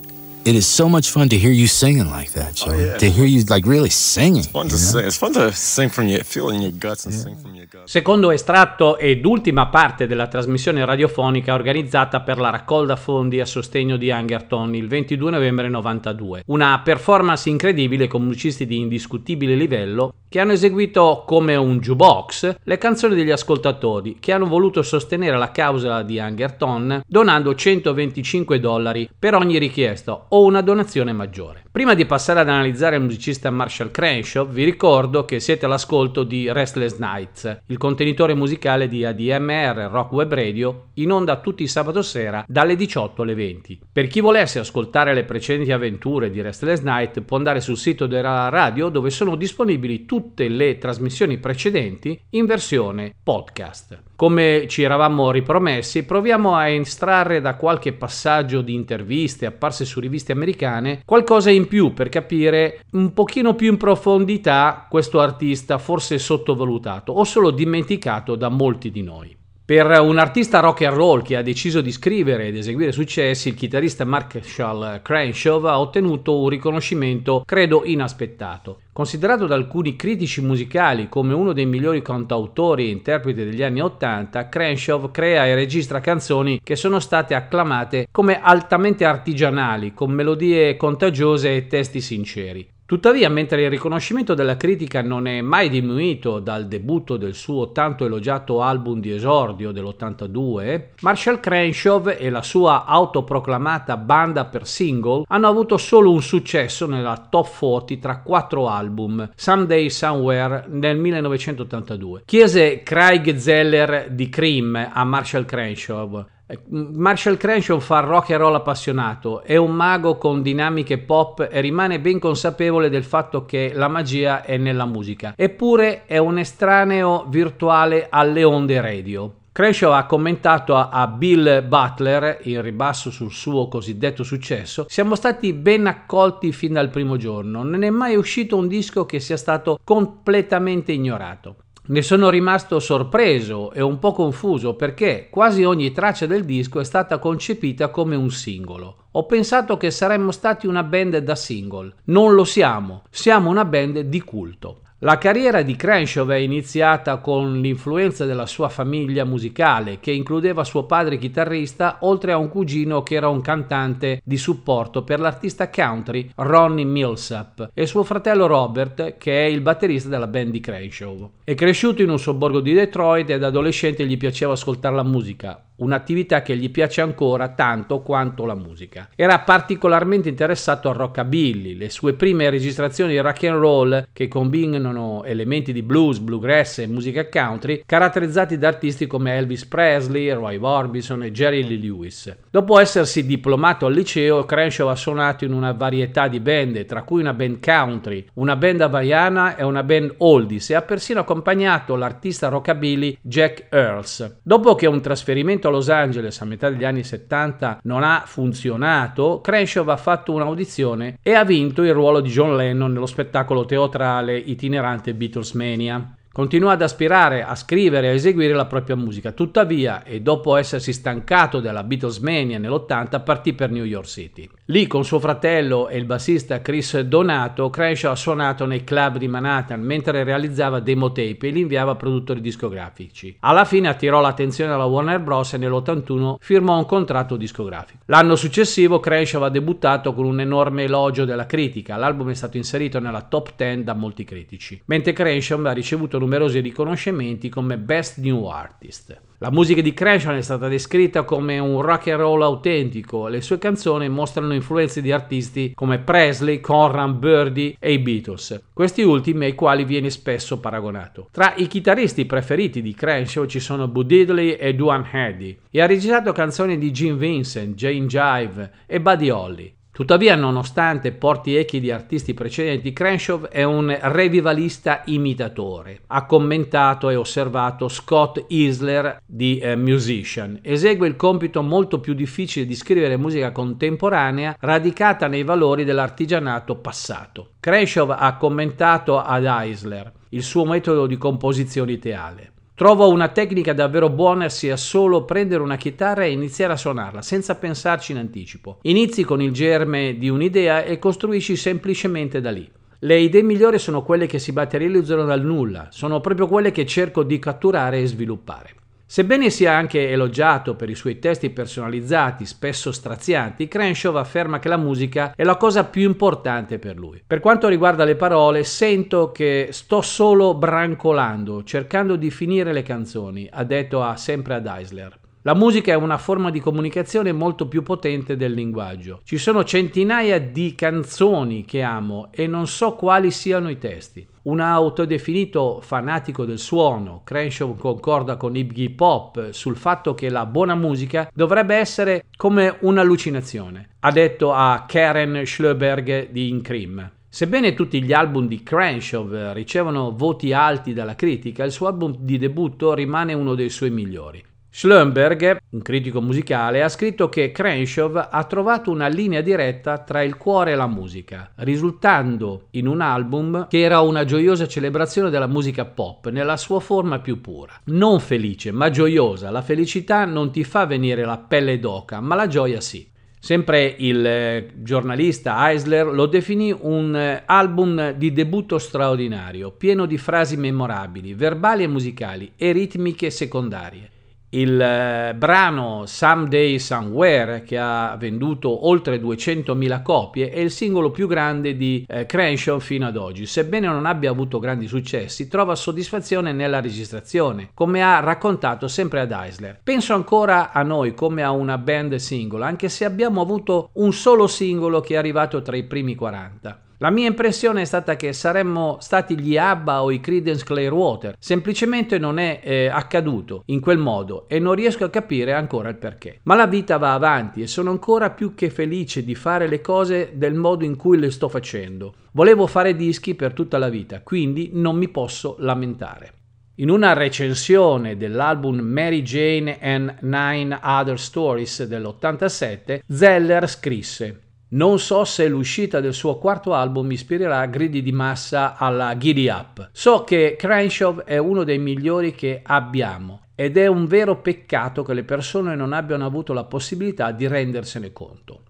it is so much fun to hear you singing like that, Joe. yeah. To hear you like really singing. Fun to sing. It's fun to sing from your feel in your guts and sing from your guts. Secondo estratto ed ultima parte della trasmissione radiofonica organizzata per la raccolta fondi a sostegno di Hungerton il 22 novembre 92. Una performance incredibile con musicisti di indiscutibile livello che hanno eseguito come un jukebox le canzoni degli ascoltatori che hanno voluto sostenere la causa di Hungerton donando 125 dollari per ogni richiesta o una donazione maggiore. Prima di passare ad analizzare il musicista Marshall Crenshaw, vi ricordo che siete all'ascolto di Restless Nights, il contenitore musicale di ADMR Rock Web Radio, in onda tutti i sabato sera dalle 18 alle 20. Per chi volesse ascoltare le precedenti avventure di Restless Night, può andare sul sito della radio dove sono disponibili tutte le trasmissioni precedenti in versione podcast. Come ci eravamo ripromessi, proviamo a estrarre da qualche passaggio di interviste apparse su riviste americane qualcosa in più per capire un pochino più in profondità questo artista forse sottovalutato o solo dimenticato da molti di noi. Per un artista rock and roll che ha deciso di scrivere ed eseguire successi, il chitarrista Marshall Crenshaw ha ottenuto un riconoscimento credo inaspettato. Considerato da alcuni critici musicali come uno dei migliori cantautori e interpreti degli anni Ottanta, Crenshaw crea e registra canzoni che sono state acclamate come altamente artigianali, con melodie contagiose e testi sinceri. Tuttavia, mentre il riconoscimento della critica non è mai diminuito dal debutto del suo tanto elogiato album di esordio dell'82, Marshall Crenshaw e la sua autoproclamata banda per single hanno avuto solo un successo nella top 40 tra quattro album, Someday Somewhere nel 1982. Chiese Craig Zeller di Cream a Marshall Crenshaw Marshall Crenshaw fa rock and roll appassionato, è un mago con dinamiche pop e rimane ben consapevole del fatto che la magia è nella musica, eppure è un estraneo virtuale alle onde radio. Crenshaw ha commentato a Bill Butler, in ribasso sul suo cosiddetto successo, siamo stati ben accolti fin dal primo giorno, non è mai uscito un disco che sia stato completamente ignorato. Ne sono rimasto sorpreso e un po' confuso perché quasi ogni traccia del disco è stata concepita come un singolo. Ho pensato che saremmo stati una band da single. Non lo siamo, siamo una band di culto. La carriera di Crenshaw è iniziata con l'influenza della sua famiglia musicale, che includeva suo padre chitarrista, oltre a un cugino che era un cantante di supporto per l'artista country Ronnie Millsap e suo fratello Robert, che è il batterista della band di Crenshaw. È cresciuto in un sobborgo di Detroit e da adolescente gli piaceva ascoltare la musica, un'attività che gli piace ancora tanto quanto la musica. Era particolarmente interessato al rockabilly, le sue prime registrazioni rock and roll che combinano elementi di blues, bluegrass e musica country, caratterizzati da artisti come Elvis Presley, Roy Orbison e Jerry Lee Lewis. Dopo essersi diplomato al liceo, Crenshaw ha suonato in una varietà di band, tra cui una band country, una band havaiana e una band oldies e ha persino accompagnato l'artista rockabilly Jack Earls. Dopo che un trasferimento Los Angeles a metà degli anni 70 non ha funzionato, Crenshaw ha fatto un'audizione e ha vinto il ruolo di John Lennon nello spettacolo teatrale itinerante Beatlesmania. Continua ad aspirare a scrivere e a eseguire la propria musica, tuttavia, e dopo essersi stancato della Beatlesmania nell'80, partì per New York City. Lì, con suo fratello e il bassista Chris Donato, Crenshaw ha suonato nei club di Manhattan mentre realizzava demo tape e li inviava a produttori discografici. Alla fine attirò l'attenzione della Warner Bros. e nell'81 firmò un contratto discografico. L'anno successivo Crenshaw ha debuttato con un enorme elogio della critica. L'album è stato inserito nella top 10 da molti critici, mentre Crenshaw ha ricevuto numerosi riconoscimenti come Best New Artist. La musica di Crenshaw è stata descritta come un rock and roll autentico. Le sue canzoni mostrano influenze di artisti come Presley, Conran, Birdie e i Beatles, questi ultimi ai quali viene spesso paragonato. Tra i chitarristi preferiti di Crenshaw ci sono Bud Diddley e Duane Eddy e ha registrato canzoni di Jim Vincent, Jane Jive e Buddy Holly. Tuttavia, nonostante porti echi di artisti precedenti, Crenshaw è un revivalista imitatore. Ha commentato e osservato Scott Isler di eh, Musician. Esegue il compito molto più difficile di scrivere musica contemporanea radicata nei valori dell'artigianato passato. Crenshaw ha commentato ad Isler il suo metodo di composizione ideale. Trovo una tecnica davvero buona sia solo prendere una chitarra e iniziare a suonarla, senza pensarci in anticipo. Inizi con il germe di un'idea e costruisci semplicemente da lì. Le idee migliori sono quelle che si materializzano dal nulla, sono proprio quelle che cerco di catturare e sviluppare. Sebbene sia anche elogiato per i suoi testi personalizzati, spesso strazianti, Crenshaw afferma che la musica è la cosa più importante per lui. Per quanto riguarda le parole, sento che sto solo brancolando, cercando di finire le canzoni, ha detto a, sempre ad Eisler. La musica è una forma di comunicazione molto più potente del linguaggio. Ci sono centinaia di canzoni che amo e non so quali siano i testi. Un autodefinito fanatico del suono, Crenshaw concorda con Iggy Pop sul fatto che la buona musica dovrebbe essere come un'allucinazione, ha detto a Karen Schlöberg di Incrim. Sebbene tutti gli album di Crenshaw ricevono voti alti dalla critica, il suo album di debutto rimane uno dei suoi migliori. Schlumberg, un critico musicale, ha scritto che Crenshaw ha trovato una linea diretta tra il cuore e la musica, risultando in un album che era una gioiosa celebrazione della musica pop nella sua forma più pura. Non felice, ma gioiosa. La felicità non ti fa venire la pelle d'oca, ma la gioia sì. Sempre il eh, giornalista Eisler lo definì un eh, album di debutto straordinario, pieno di frasi memorabili, verbali e musicali e ritmiche secondarie. Il eh, brano Someday Somewhere, che ha venduto oltre 200.000 copie, è il singolo più grande di eh, Crenshaw fino ad oggi. Sebbene non abbia avuto grandi successi, trova soddisfazione nella registrazione, come ha raccontato sempre ad Eisler. Penso ancora a noi come a una band singola, anche se abbiamo avuto un solo singolo che è arrivato tra i primi 40. La mia impressione è stata che saremmo stati gli ABBA o i Creedence Clearwater, semplicemente non è eh, accaduto in quel modo e non riesco a capire ancora il perché. Ma la vita va avanti e sono ancora più che felice di fare le cose del modo in cui le sto facendo. Volevo fare dischi per tutta la vita, quindi non mi posso lamentare. In una recensione dell'album Mary Jane and Nine Other Stories dell'87, Zeller scrisse non so se l'uscita del suo quarto album ispirerà a gridi di massa alla Giddy Up. So che Crenshaw è uno dei migliori che abbiamo ed è un vero peccato che le persone non abbiano avuto la possibilità di rendersene conto.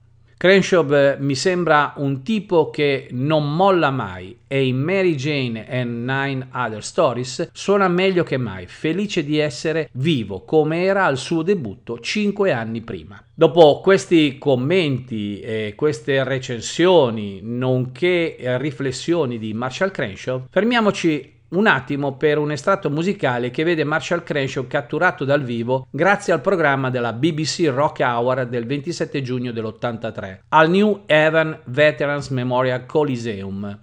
Crenshaw eh, mi sembra un tipo che non molla mai e in Mary Jane and Nine Other Stories suona meglio che mai, felice di essere vivo come era al suo debutto cinque anni prima. Dopo questi commenti e queste recensioni, nonché riflessioni di Marshall Crenshaw, fermiamoci un attimo per un estratto musicale che vede Marshall Crenshaw catturato dal vivo grazie al programma della BBC Rock Hour del 27 giugno dell'83 al New Haven Veterans Memorial Coliseum.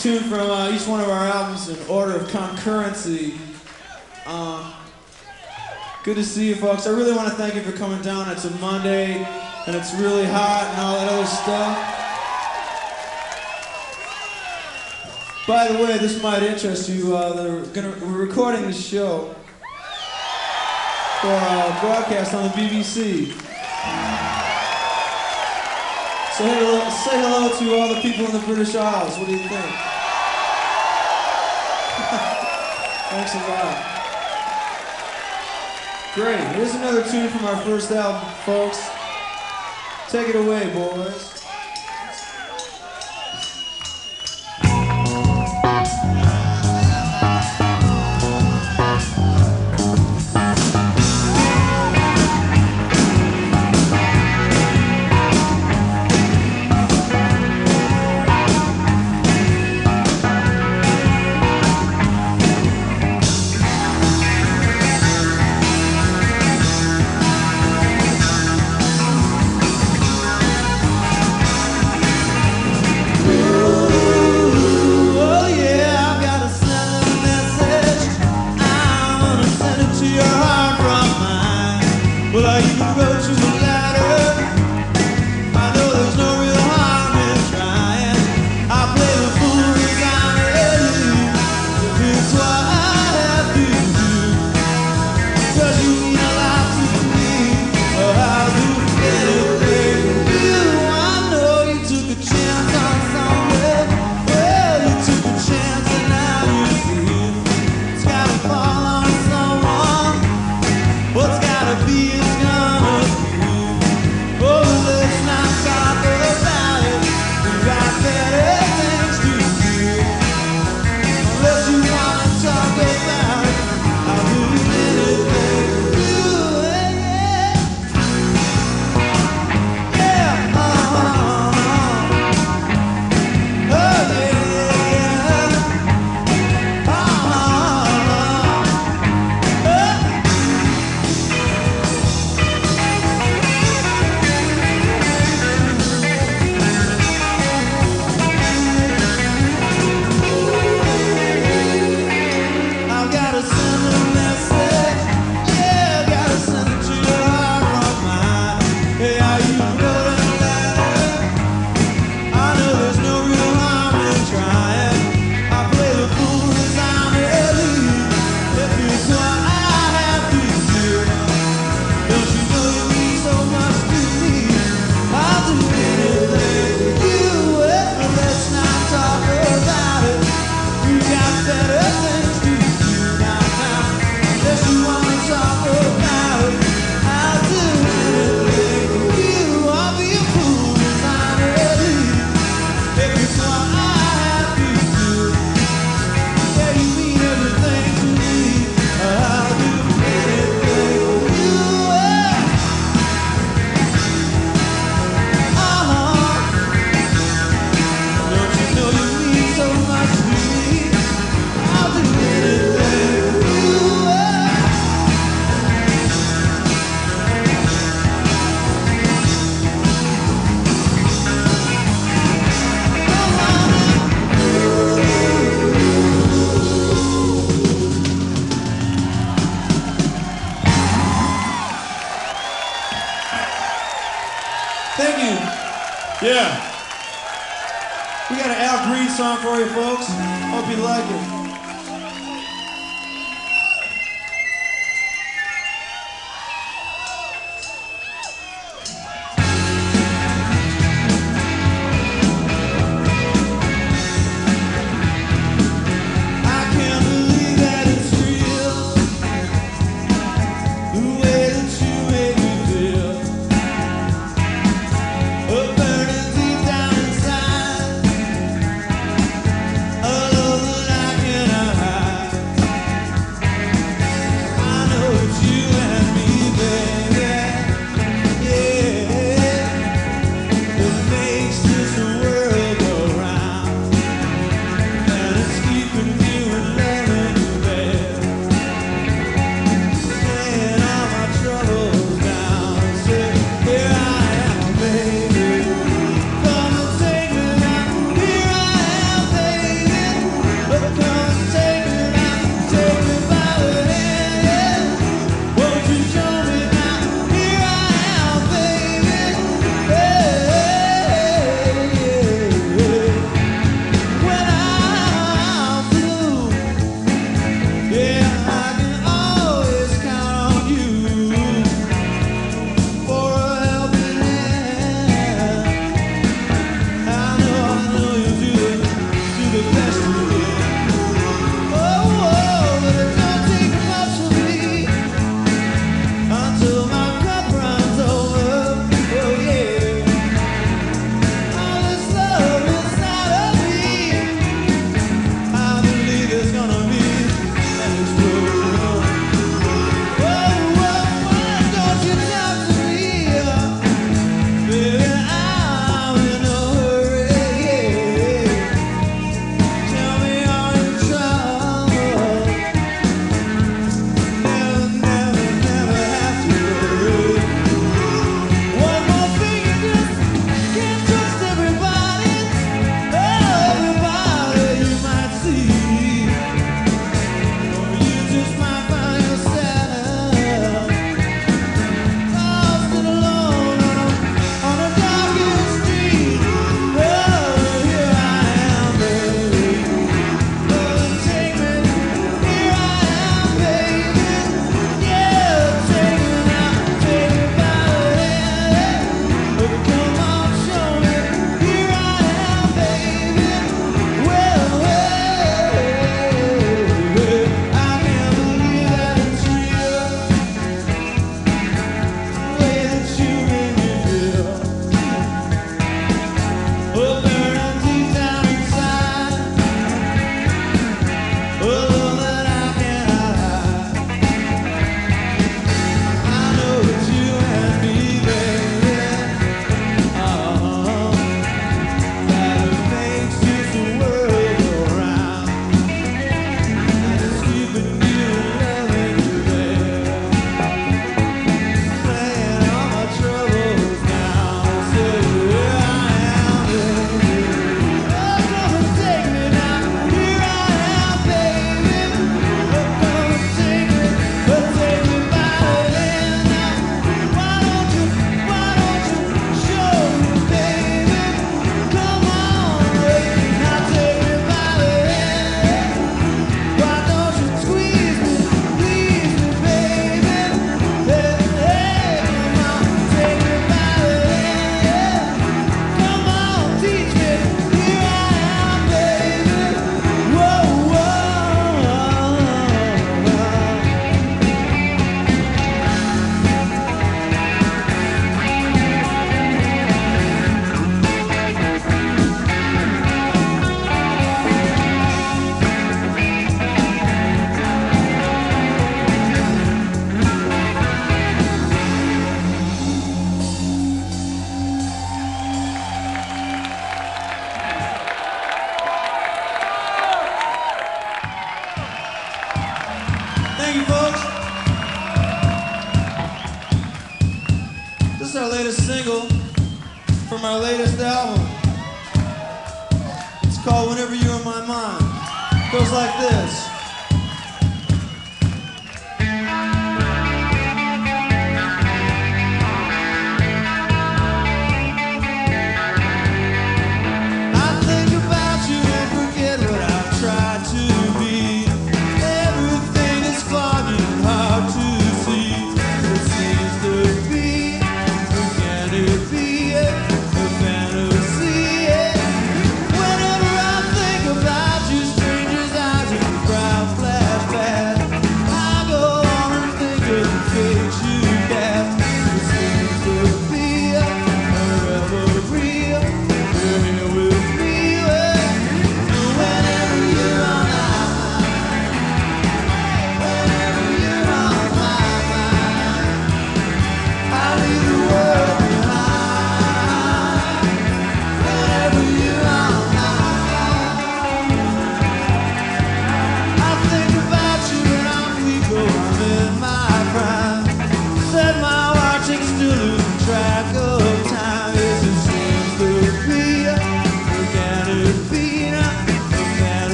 tune from uh, each one of our albums in order of concurrency. Um, good to see you folks. I really want to thank you for coming down. It's a Monday and it's really hot and all that other stuff. By the way, this might interest you. Uh, gonna, we're recording this show for uh, broadcast on the BBC. So say hello to all the people in the British Isles. What do you think? Thanks a lot. Great. Here's another tune from our first album, folks. Take it away, boys. Thank you. Yeah. We got an Al Green song for you folks. Hope you like it.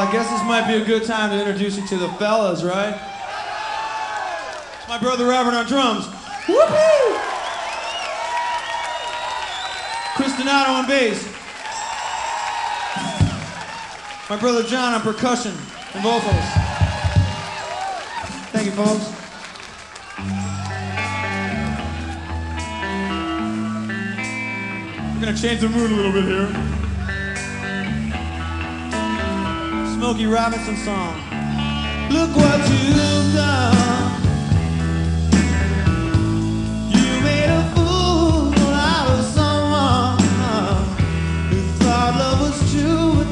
I guess this might be a good time to introduce you to the fellas, right? It's my brother Reverend on drums. Woohoo! Chris Donato on bass. My brother John on percussion and vocals. Thank you, folks. We're gonna change the mood a little bit here. Smokey Robinson song. Look what you've done. You made a fool out of someone who thought love was true.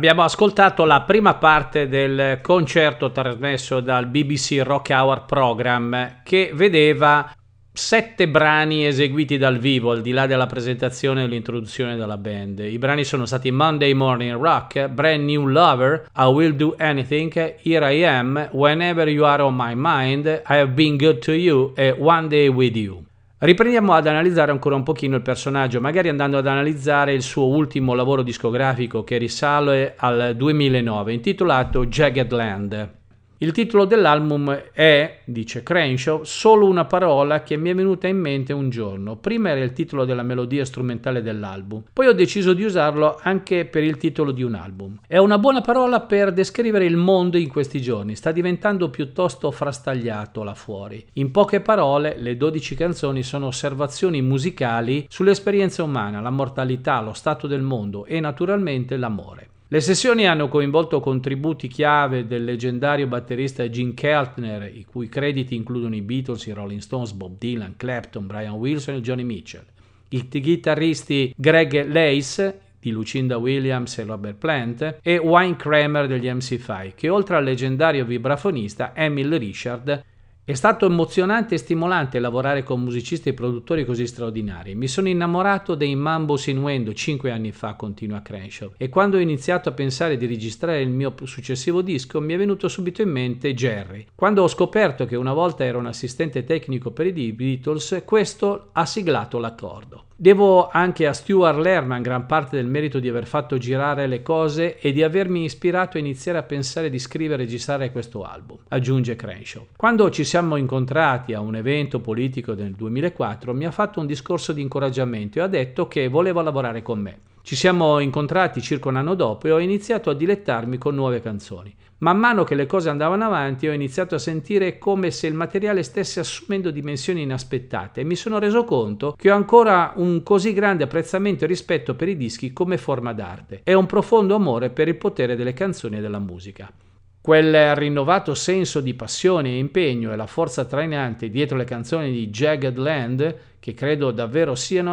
Abbiamo ascoltato la prima parte del concerto trasmesso dal BBC Rock Hour Program che vedeva sette brani eseguiti dal vivo al di là della presentazione e dell'introduzione della band. I brani sono stati Monday Morning Rock, Brand New Lover, I Will Do Anything, Here I Am, Whenever You Are On My Mind, I Have Been Good To You e One Day With You. Riprendiamo ad analizzare ancora un pochino il personaggio, magari andando ad analizzare il suo ultimo lavoro discografico che risale al 2009, intitolato Jagged Land. Il titolo dell'album è, dice Crenshaw, solo una parola che mi è venuta in mente un giorno. Prima era il titolo della melodia strumentale dell'album, poi ho deciso di usarlo anche per il titolo di un album. È una buona parola per descrivere il mondo in questi giorni, sta diventando piuttosto frastagliato là fuori. In poche parole, le 12 canzoni sono osservazioni musicali sull'esperienza umana, la mortalità, lo stato del mondo e naturalmente l'amore. Le sessioni hanno coinvolto contributi chiave del leggendario batterista Gene Keltner, i cui crediti includono i Beatles, i Rolling Stones, Bob Dylan, Clapton, Brian Wilson e Johnny Mitchell. I chitarristi Greg Lace, di Lucinda Williams e Robert Plant, e Wayne Kramer degli MC5, che oltre al leggendario vibrafonista Emil Richard è stato emozionante e stimolante lavorare con musicisti e produttori così straordinari. Mi sono innamorato dei Mambo Sinuendo cinque anni fa, continua Crenshaw, e quando ho iniziato a pensare di registrare il mio successivo disco mi è venuto subito in mente Jerry. Quando ho scoperto che una volta era un assistente tecnico per i Beatles, questo ha siglato l'accordo. Devo anche a Stuart Lerman gran parte del merito di aver fatto girare le cose e di avermi ispirato a iniziare a pensare di scrivere e registrare questo album, aggiunge Crenshaw. Quando ci siamo incontrati a un evento politico del 2004 mi ha fatto un discorso di incoraggiamento e ha detto che voleva lavorare con me. Ci siamo incontrati circa un anno dopo e ho iniziato a dilettarmi con nuove canzoni. Man mano che le cose andavano avanti ho iniziato a sentire come se il materiale stesse assumendo dimensioni inaspettate e mi sono reso conto che ho ancora un così grande apprezzamento e rispetto per i dischi come forma d'arte e un profondo amore per il potere delle canzoni e della musica. Quel rinnovato senso di passione e impegno e la forza trainante dietro le canzoni di Jagged Land, che credo davvero siano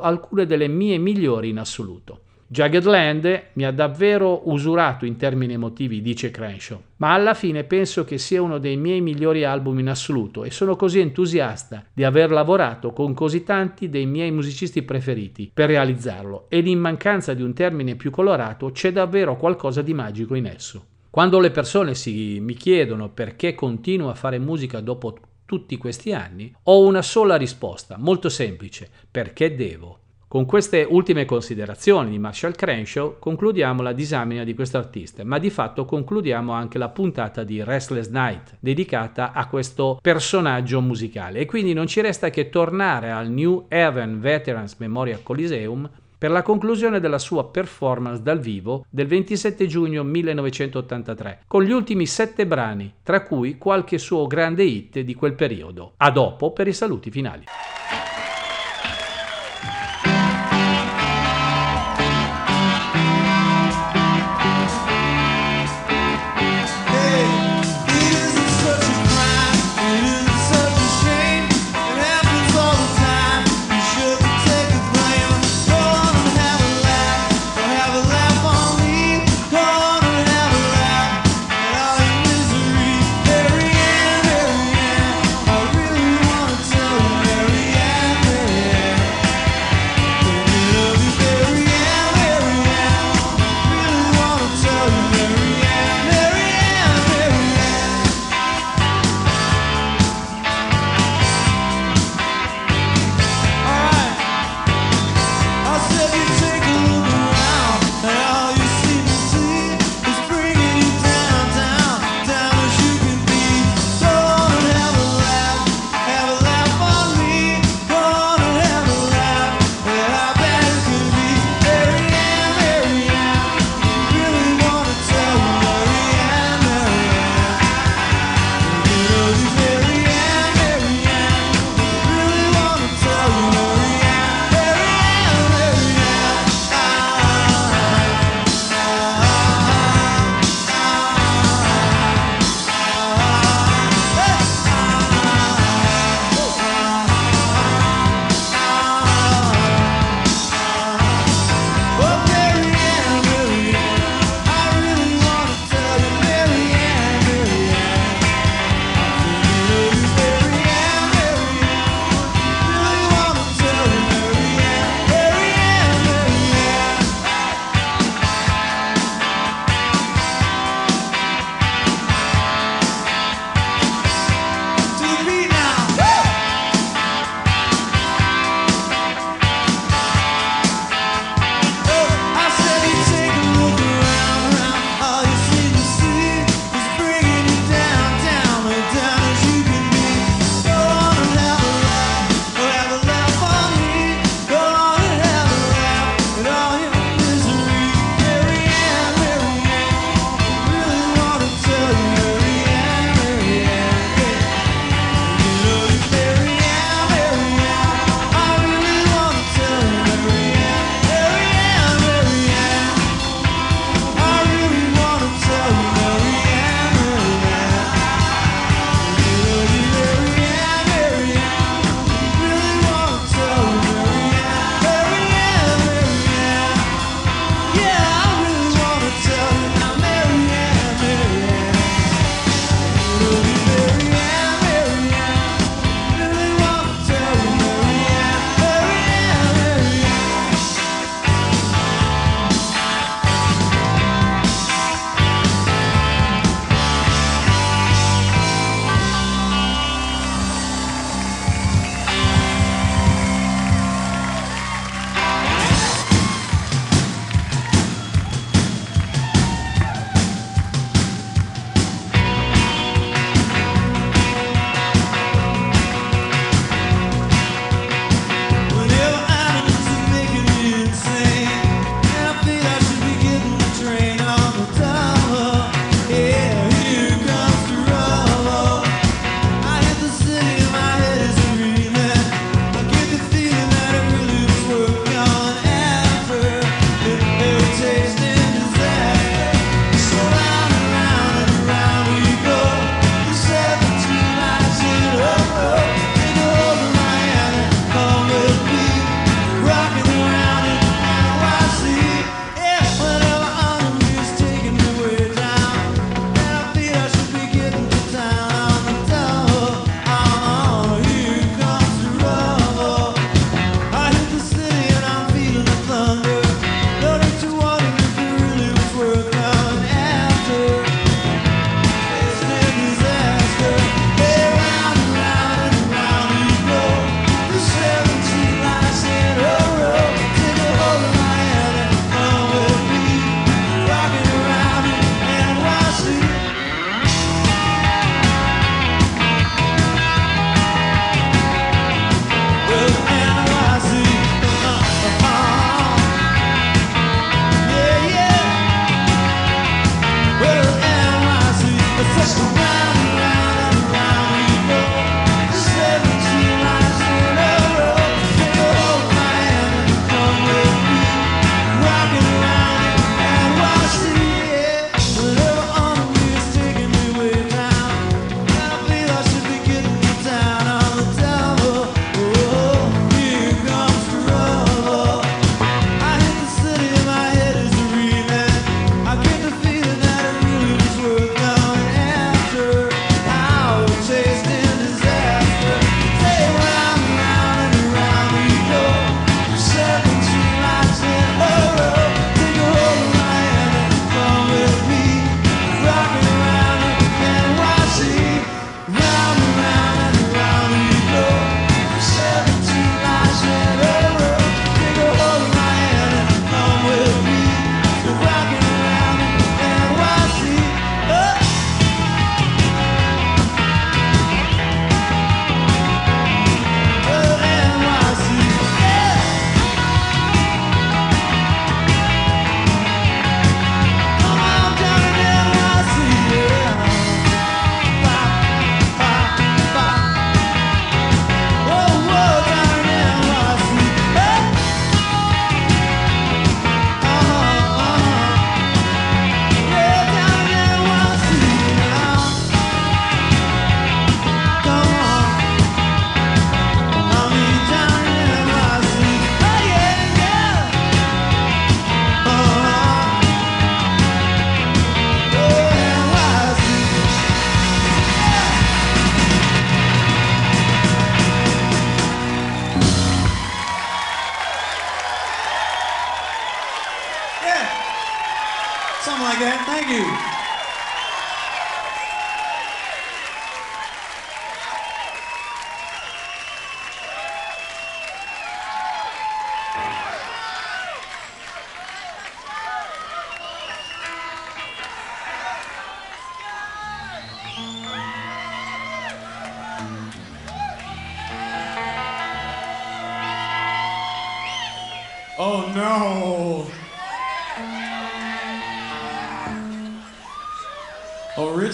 alcune delle mie migliori in assoluto. Jagged Land mi ha davvero usurato in termini emotivi, dice Crenshaw, ma alla fine penso che sia uno dei miei migliori album in assoluto e sono così entusiasta di aver lavorato con così tanti dei miei musicisti preferiti per realizzarlo ed in mancanza di un termine più colorato c'è davvero qualcosa di magico in esso. Quando le persone si, mi chiedono perché continuo a fare musica dopo tutti questi anni, ho una sola risposta, molto semplice, perché devo. Con queste ultime considerazioni di Marshall Crenshaw concludiamo la disamina di questo artista, ma di fatto concludiamo anche la puntata di Restless Night dedicata a questo personaggio musicale e quindi non ci resta che tornare al New Haven Veterans Memorial Coliseum per la conclusione della sua performance dal vivo del 27 giugno 1983, con gli ultimi sette brani, tra cui qualche suo grande hit di quel periodo. A dopo per i saluti finali.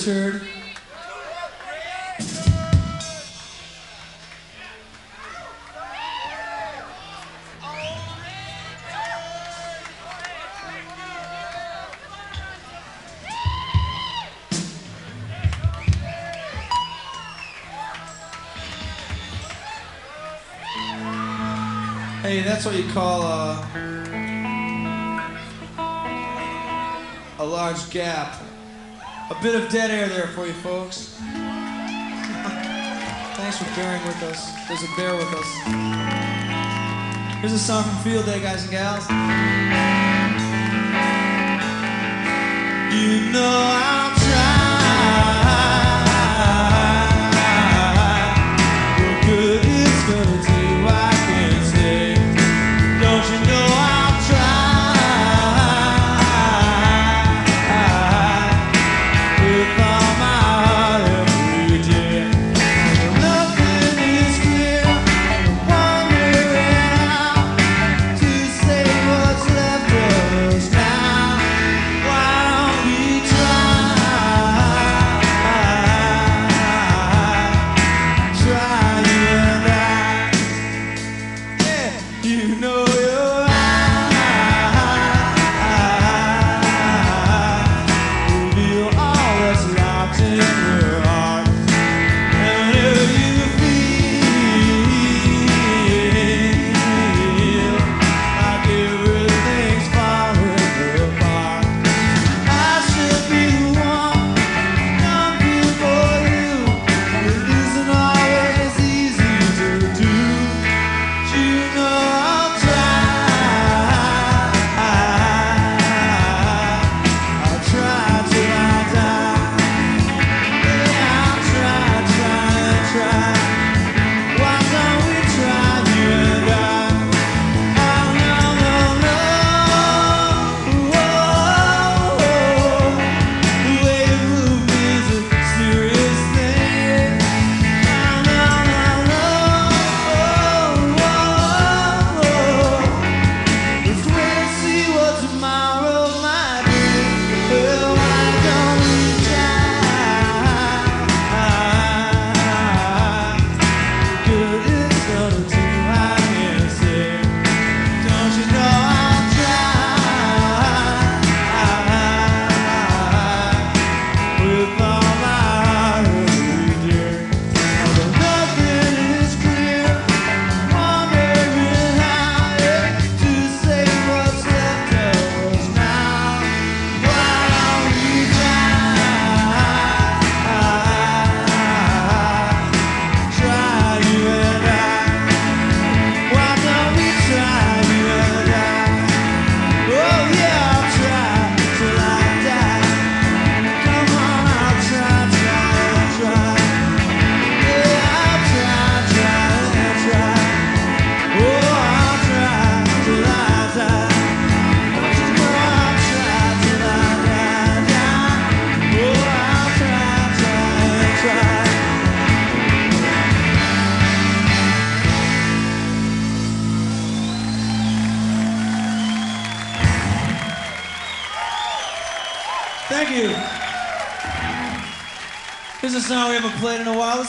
Richard. Hey, that's what you call a a large gap. A bit of dead air there for you folks. Thanks for bearing with us. There's a bear with us. Here's a song from Field Day, guys and gals. You know I'll try.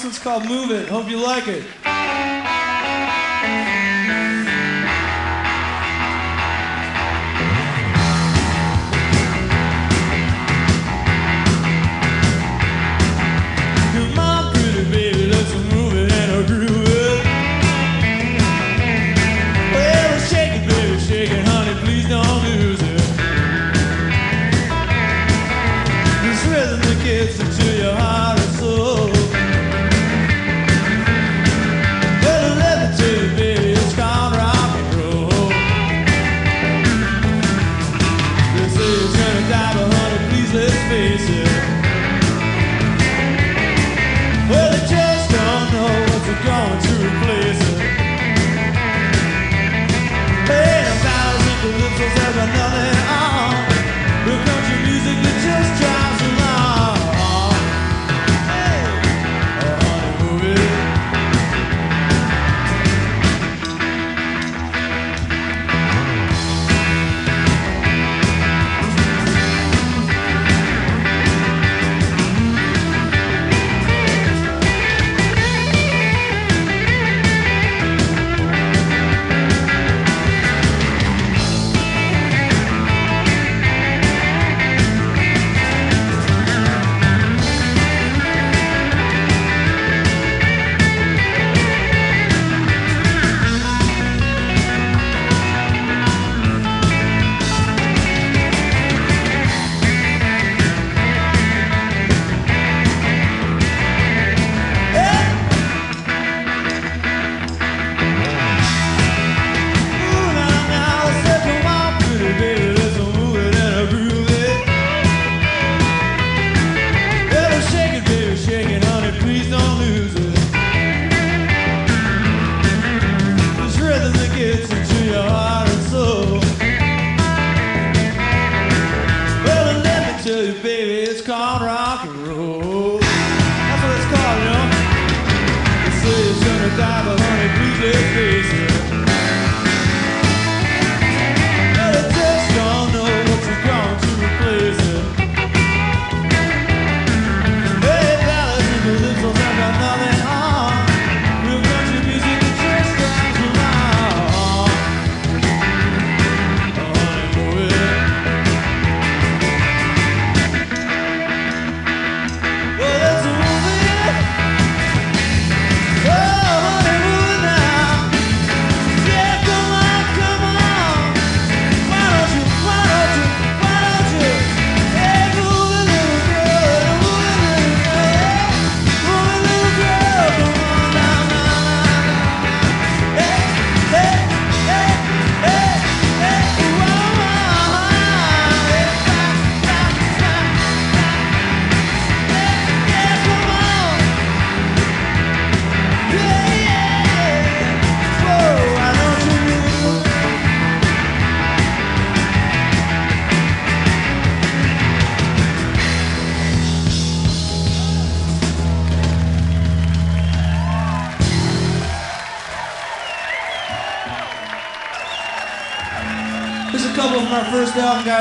This one's called Move It. Hope you like it.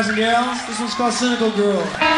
Guys and gals. This one's called Cynical Girl.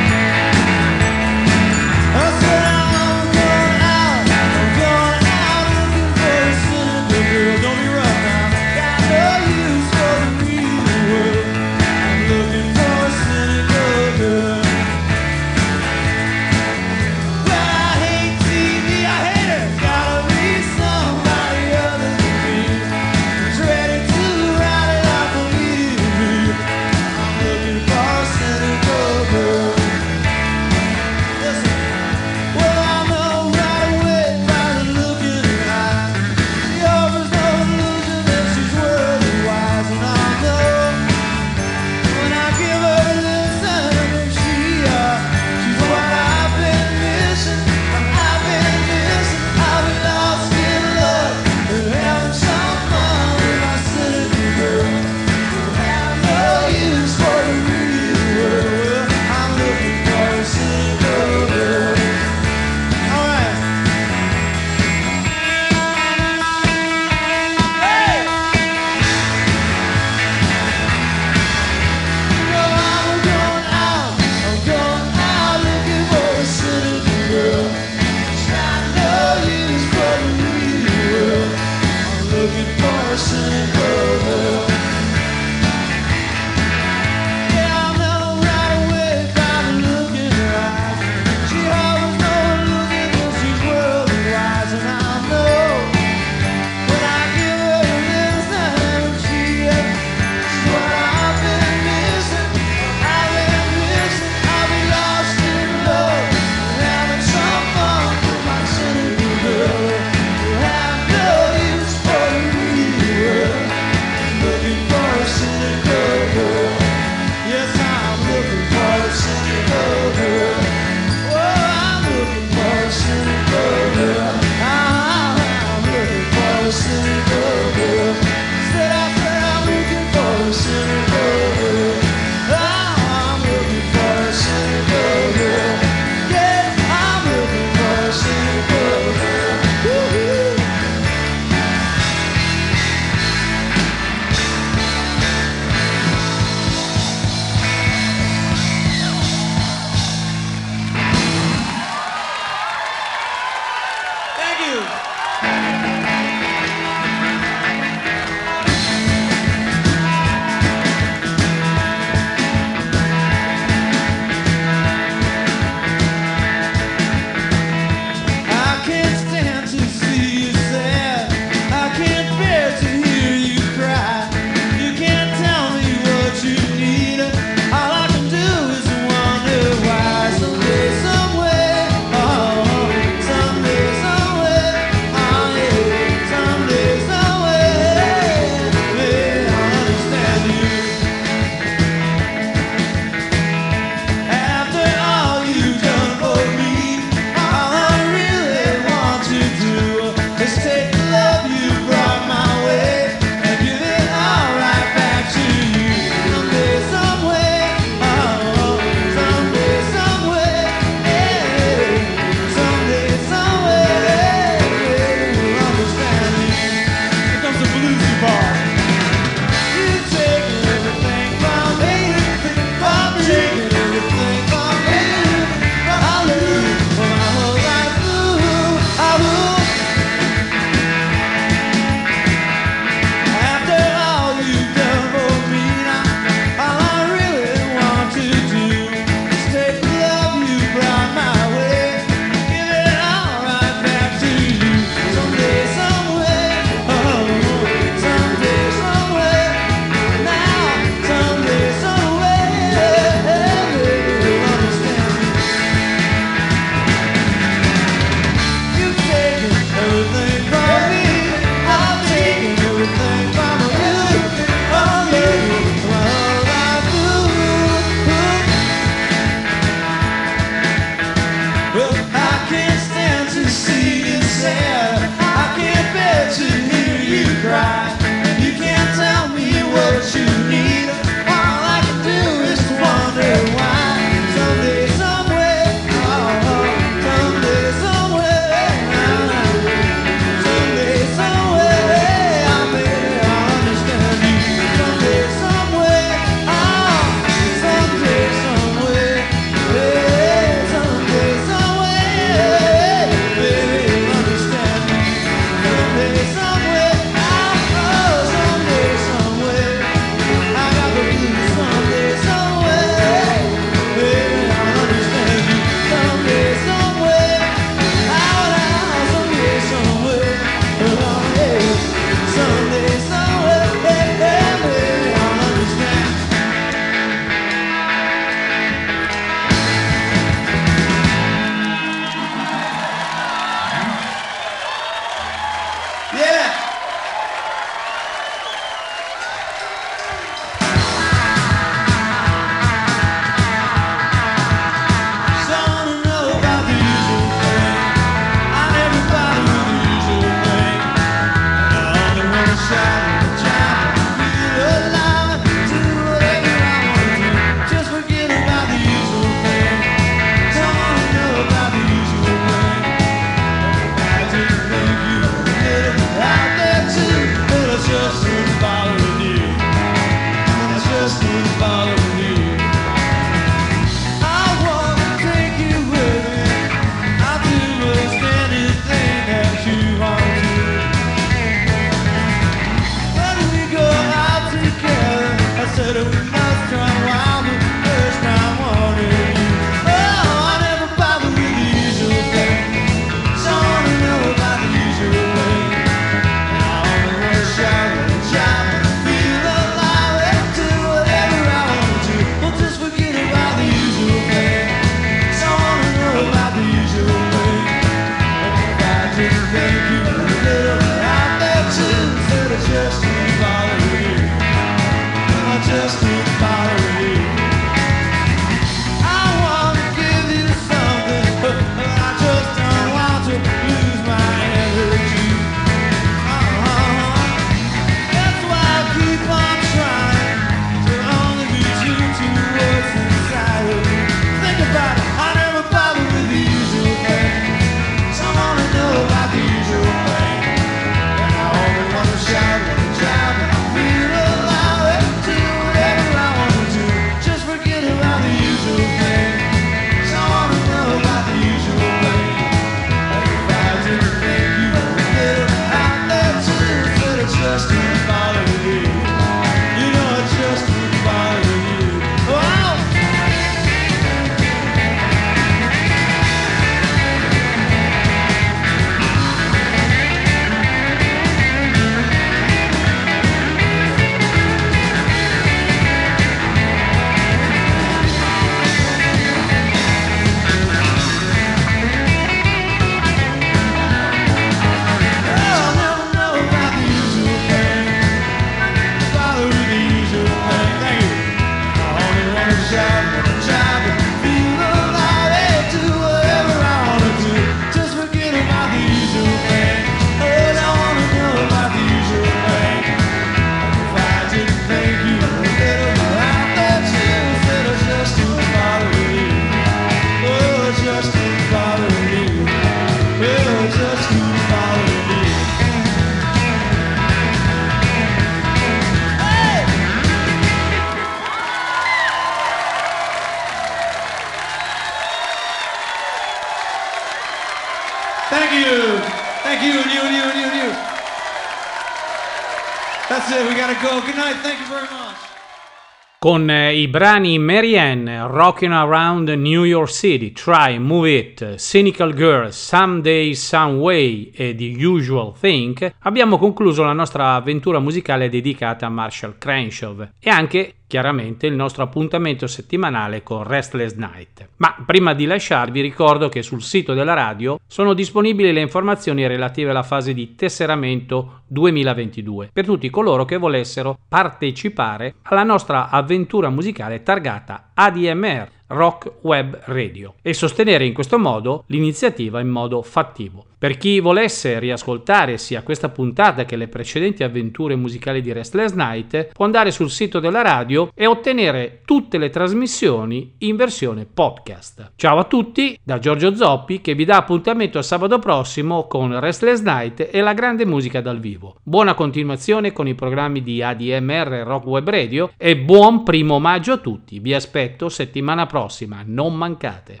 Con eh, i brani Marianne, Rockin' Around New York City, Try, Move It, Cynical Girl, Someday, Some Way e The Usual Thing, abbiamo concluso la nostra avventura musicale dedicata a Marshall Crenshaw e anche chiaramente il nostro appuntamento settimanale con Restless Night. Ma prima di lasciarvi ricordo che sul sito della radio sono disponibili le informazioni relative alla fase di tesseramento 2022 per tutti coloro che volessero partecipare alla nostra avventura musicale targata ADMR Rock Web Radio e sostenere in questo modo l'iniziativa in modo fattivo. Per chi volesse riascoltare sia questa puntata che le precedenti avventure musicali di Restless Night, può andare sul sito della radio e ottenere tutte le trasmissioni in versione podcast. Ciao a tutti da Giorgio Zoppi che vi dà appuntamento a sabato prossimo con Restless Night e la grande musica dal vivo. Buona continuazione con i programmi di ADMR Rock Web Radio e buon primo maggio a tutti. Vi aspetto settimana prossima, non mancate.